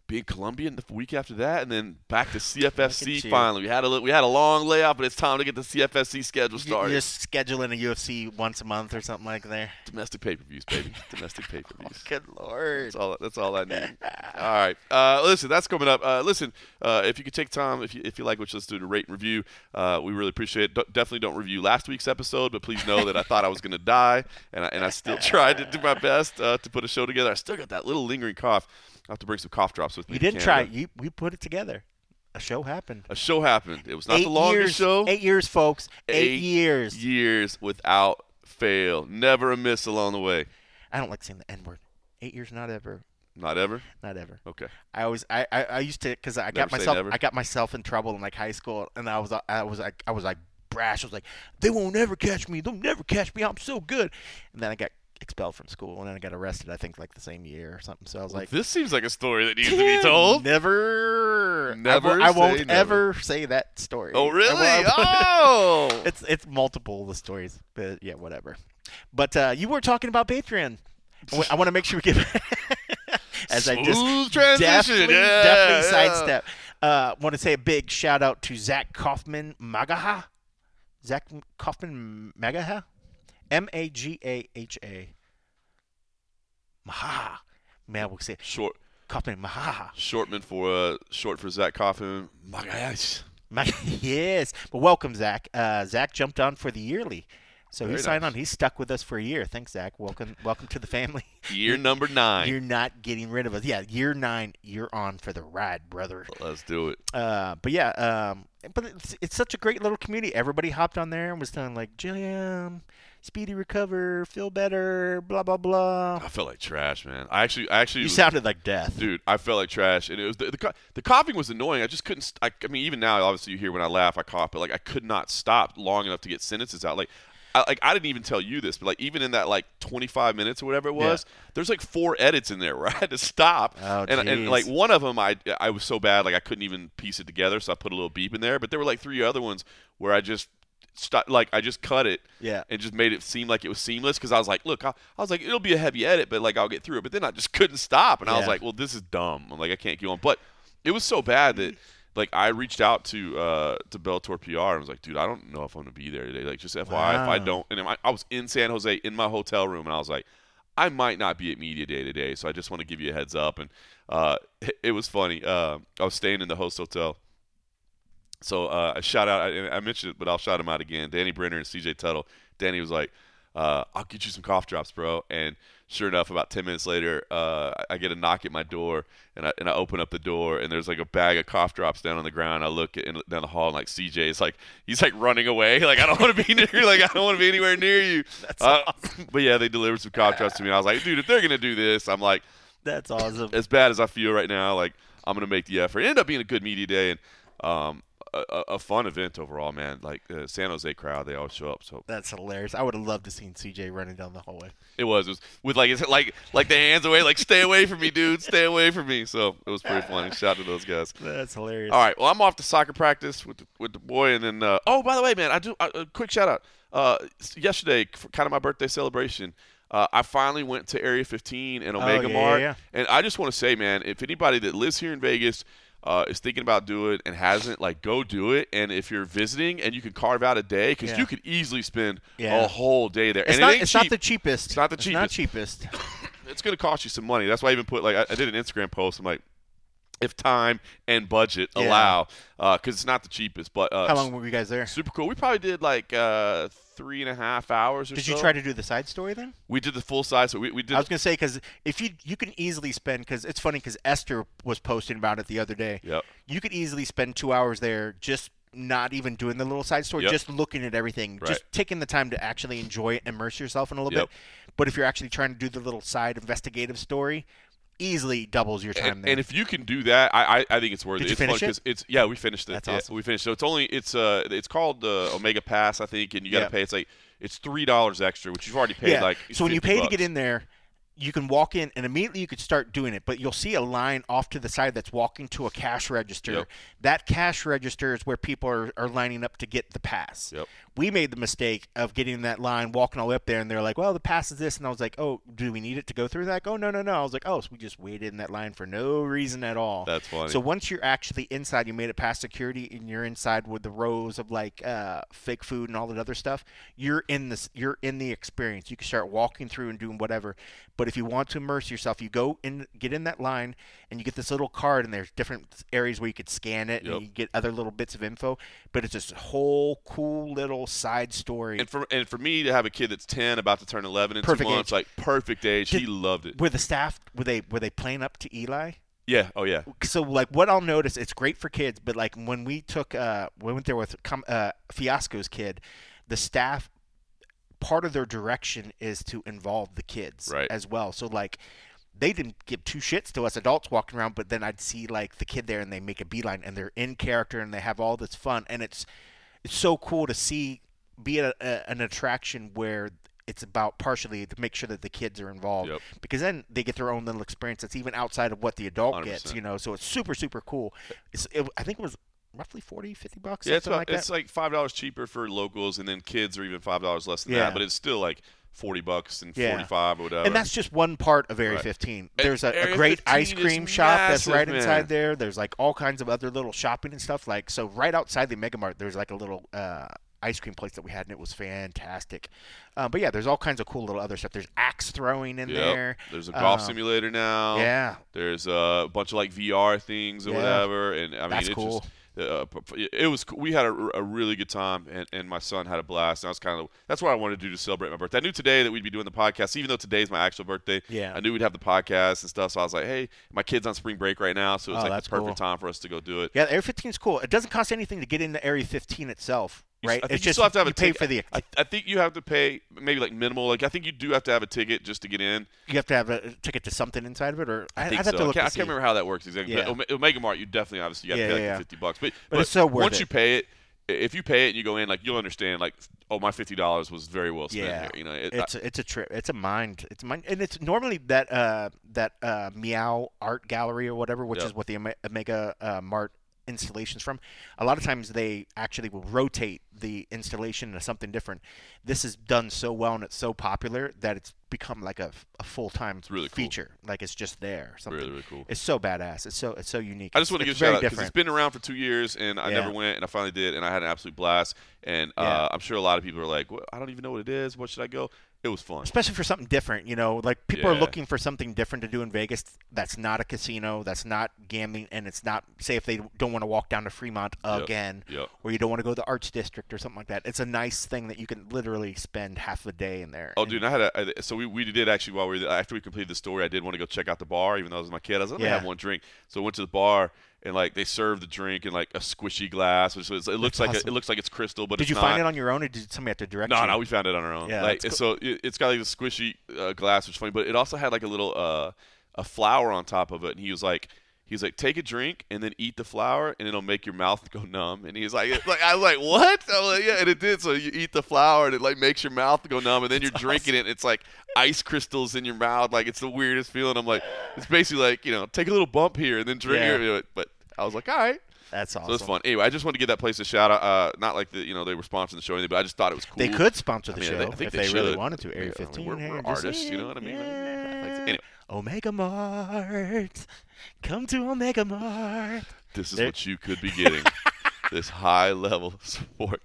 be in Columbia the week after that, and then back to [LAUGHS] CFFC. Finally, we had a we had a long layoff, but it's time to get the CFFC schedule started. You're scheduling a UFC once a month or something like there. Domestic pay per views, baby. [LAUGHS] Domestic pay per views. Good lord. That's all. That's all I need. [LAUGHS] all right. Uh, listen, that's coming up. Uh, listen, uh, if you could take time, if you if you like what you listen to, to rate and review, uh, we really appreciate it. D- definitely don't review last week's episode, but please know that I thought I was going to die, and I, and I still tried to do my best uh, to put a show together. I still got that little lingering cough. I have to bring some cough drops with me. You didn't try. You we put it together. A show happened. A show happened. It was not eight the longest years, show. Eight years, folks. Eight, Eight years. years without fail. Never a miss along the way. I don't like saying the N word. Eight years, not ever, Not ever. not ever. Okay. I always I, I, I used to because I got Never say myself. I got myself in trouble in like high school and I was I was like I was like brash I was like they won't ever catch me they'll never catch me I'm so good and then I got expelled from school and then I got arrested I think like the same year or something so I was like this seems like a story that needs to be told. never Never I, say won't never. ever say that story Oh, really? Oh. [LAUGHS] it's it's multiple the stories but yeah whatever but uh, you were talking about Patreon I want to make sure we get [LAUGHS] as I just transition. definitely, yeah, definitely yeah. sidestep. Uh, want to say a big shout out to Zach Kaufman Magaha. Zach Kaufman Magaha, M A G A H A. Maha. Man, we'll say Short Kaufman Maha. Shortman for uh, short for Zach Coffin. My gosh. Ma- [LAUGHS] yes, but welcome Zach. Uh, Zach jumped on for the yearly, so Very he signed nice. on. He's stuck with us for a year. Thanks, Zach. Welcome, welcome to the family. [LAUGHS] Year number nine. You're not getting rid of us. Yeah, year nine, you're on for the ride, brother. Let's do it. Uh, but yeah, um, but it's, it's such a great little community. Everybody hopped on there and was telling like, Jillian, speedy recover, feel better, blah blah blah. I felt like trash, man. I actually, I actually, You sounded like death. dude, I felt like trash, and it was the the, the coughing was annoying. I just couldn't. I, I mean, even now, obviously, you hear when I laugh, I cough, but like I could not stop long enough to get sentences out. Like. I, like I didn't even tell you this, but like even in that like 25 minutes or whatever it Yeah. was, there's like four edits in there [LAUGHS] where I had to stop. Oh, and, and like one of them, I I was so bad like I couldn't even piece it together, so I put a little beep in there. But there were like three other ones where I just st- like I just cut it Yeah. and just made it seem like it was seamless because I was like, look, I, I was like, it'll be a heavy edit, but like I'll get through it. But then I just [LAUGHS] couldn't stop, and I was like, well, this is dumb. I'm like, I can't keep on. But it was so bad that like I reached out to uh to Bellator PR and I was like, dude, I don't know if I'm gonna be there today. Like, just FYI, if I don't, and I, I was in San Jose in my hotel room, and I was like. I might not be at media day today, so I just want to give you a heads up. And uh, it, [LAUGHS] it was funny. Uh, I was staying in the host hotel, so uh, I shout out. I, I mentioned it, but I'll shout him out again. Danny Brenner and CJ Tuttle. Danny was like, uh, I'll get you some cough drops, bro. And sure enough, about 10 minutes later, uh, I get a knock at my door, and I, and I open up the door, and there's like a bag of cough drops down on the ground. I look at, in, down the hall, and like CJ is like, he's like running away. [LAUGHS] Like, I don't want to be near you. Like, I don't want to be anywhere near you. [LAUGHS] That's Uh, awesome. But yeah, they delivered some cough drops to me. I was like, dude, if they're going to do this, I'm like, That's awesome. as bad as I feel right now, like I'm gonna make the effort. It ended up being a good media day and um, a, a- a fun event overall, man. Like the San Jose crowd, they all show up. So That's hilarious. I would have loved to seen CJ running down the hallway. it was, it was with like it's like like the hands away, like stay away from me, dude, stay away from me. So it was pretty funny. Shout out to those guys. That's hilarious. All right, well I'm off to soccer practice with the, with the boy, and then uh, oh by the way, man, I do uh, a quick shout out. Uh, yesterday, for kind of my birthday celebration. Uh, I finally went to Area 15 and Omega Oh, yeah, Mart, yeah, yeah. and I just want to say, man, if anybody that lives here in Vegas uh, is thinking about doing it and hasn't, like, go do it. And if you're visiting and you can carve out a day, because Yeah. you could easily spend Yeah. a whole day there. It's and not. it It's cheap. not the cheapest. It's not the It's not cheapest. cheapest. [COUGHS] it's going to cost you some money. That's why I even put like I, I did an Instagram post. I'm like, if time and budget Yeah. allow, because it's not the cheapest. But uh, How long were you guys there? Super cool. We probably did like uh, three and a half hours or Did so. you try to do the side story then? We did the full size. So we, we did. I was gonna say because if you you can easily spend because it's funny because Esther was posting about it the other day. Yep. You could easily spend two hours there just not even doing the little side story, Yep. just looking at everything, Right. just taking the time to actually enjoy it, immerse yourself in a little Yep. bit. But if you're actually trying to do the little side investigative story, easily doubles your time and, there. and if you can do that, I I, I think it's worth Did it. you it's finish fun it? it's yeah we finished it. That's Yeah, awesome. We finished. So it's only it's uh it's called the Omega Pass I think, and you got to Yeah. pay. It's like it's three dollars extra, which you've already paid yeah. like. so when you 50 pay to get in there, you can walk in and immediately you could start doing it. But you'll see a line off to the side that's walking to a cash register. Yep. That cash register is where people are, are lining up to get the pass. Yep. We made the mistake of getting in that line, walking all the way up there, and they're like, "Well, the pass is this," and I was like, "Oh, do we need it to go through that?" "Oh, no, no, no. I was like, "Oh, so we just waited in that line for no reason at all." That's funny. So once you're actually inside, you made it past security, and you're inside with the rows of like uh, fake food and all that other stuff. You're in this. You're in the experience. You can start walking through and doing whatever. But if you want to immerse yourself, you go in, get in that line, and you get this little card, and there's different areas where you could scan it, Yep. and you get other little bits of info. But it's this whole cool little side story. And for and for me to have a kid that's ten, about to turn eleven in Perfect two months, age. like perfect age. he loved it. were the staff were they were they playing up to Eli? Yeah. Oh yeah. so like what I'll notice, it's great for kids, but like when we took uh we went there with uh, Fiasco's kid, the staff part of their direction is to involve the kids Right. as well. So like they didn't give two shits to us adults walking around, but then I'd see like the kid there and they make a beeline and they're in character and they have all this fun and it's it's so cool to see be a, a, an attraction where it's about partially to make sure that the kids are involved Yep. because then they get their own little experience that's even outside of what the adult gets 100%. you know so it's super super cool it's, it, i think it was roughly 40 50 bucks Yeah, it's about, like that it's like five dollars cheaper for locals, and then kids are even five dollars less than Yeah. that. But it's still like forty bucks and Yeah. forty five or whatever. and that's just one part of Area Right. 15. There's a, a great ice cream shop that's massive, right man. inside there. There's like all kinds of other little shopping and stuff. Like so, right outside the Mega Mart, there's like a little uh, ice cream place that we had, and it was fantastic. Um, but yeah, there's all kinds of cool little other stuff. There's axe throwing in Yep. there. There's a golf Um, simulator now. Yeah, There's a bunch of like VR things or Yeah. whatever, and I mean That's it's cool. just. Uh, it was. We had a, a really good time, and, and my son had a blast. And I was kind of. That's what I wanted to do to celebrate my birthday. I knew today that we'd be doing the podcast, even though today's my actual birthday. Yeah. I knew we'd have the podcast and stuff. So I was like, hey, my kid's on spring break right now, so it's Oh, like the perfect cool. time for us to go do it. yeah. Area 15 is cool. It doesn't cost anything to get into Area 15 itself, right? I think it's you just still have to have you a pay ticket. for the. I, I think you have to pay maybe like minimal. Like I think you do have to have a ticket just to get in. you have to have a ticket to something inside of it, or I think I'd have so. to I can't, I can't remember how that works exactly. Yeah. But Omega Mart, you definitely obviously got to Yeah, pay like yeah, fifty bucks. But, But it's so worth once it. you pay it, if you pay it and you go in, like you'll understand. Like, oh, my fifty dollars was very well spent Yeah. here. You know, it, It's a, it's a trip. It's a mind. It's a mind, and it's normally that uh that uh Meow Art Gallery or whatever, which Yep. is what the Omega uh, Mart installations from. A lot of times they actually will rotate the installation into something different. This is done so well and it's so popular that it's become like a, a full time really cool. feature. Like it's just there. Something. really really cool. It's so badass. It's so it's so unique. I just want to give a shout out because it's been around for two years and I Yeah. never went and I finally did and I had an absolute blast. And uh, Yeah. I'm sure a lot of people are like, well, I don't even know what it is. What should I go? It was fun. especially for something different. You know, like people are looking for something different to do in Vegas. That's not a casino. That's not gambling, and it's not. Say if they don't want to walk down to Fremont again, Yep. or you don't want to go to the Arts District or something like that. It's a nice thing that you can literally spend half the day in there. Oh, and- dude, I had a I- so we, we did actually while we were after we completed the story, I did want to go check out the bar, even though I was my kid. I was like, let me Yeah. have one drink. So I went to the bar and like they serve the drink in like a squishy glass, which was it looks like a, it looks like it's crystal, but Did it's you not. find it on your own, or did somebody have to direct No, you? no, no, we found it on our own. Yeah, like that's so it, it's got like a squishy uh, glass, which is funny, but it also had like a little uh a flower on top of it, and he was like. He was like, take a drink and then eat the flower, and it'll make your mouth go numb. And he's like, [LAUGHS] like I was like, what? I was like, yeah, and it did. So you eat the flower, and it like makes your mouth go numb, and then you're drinking it. It's like ice crystals in your mouth, like it's the weirdest feeling. I'm like, it's basically like you know, take a little bump here and then drink Yeah. it. But I was like, all right, That's awesome. so it's fun. Anyway, I just wanted to give that place a shout out. Uh, not like the you know they were sponsoring the show or anything, but I just thought it was cool. They could sponsor the I mean, show I think if they they, really wanted to. Area I mean, 15. we're- we're artists, you know what I mean? Yeah. Anyway. Omega Mart. Come to Omega Mart. This is There- what you could be getting. [LAUGHS] this high [LAUGHS] level support.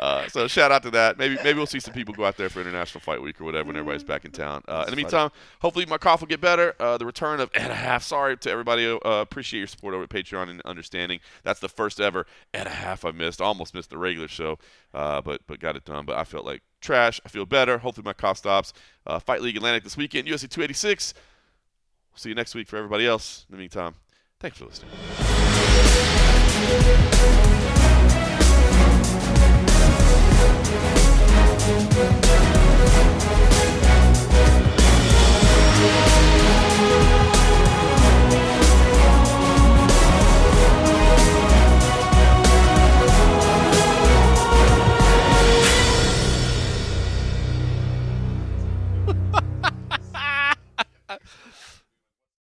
Uh, so shout out to that. Maybe maybe we'll see some people go out there for International Fight Week or whatever when everybody's back in town. Uh, in the meantime, hopefully my cough will get better. Uh, the return of Ed a half. Sorry to everybody. Uh, appreciate your support over at Patreon and understanding. That's the first ever Ed a half I missed. Almost missed the regular show, uh, but but got it done. But I felt like trash. I feel better. Hopefully my cough stops. Uh, Fight League Atlantic this weekend. UFC 286. We'll see you next week for everybody else. In the meantime, thanks for listening. Thank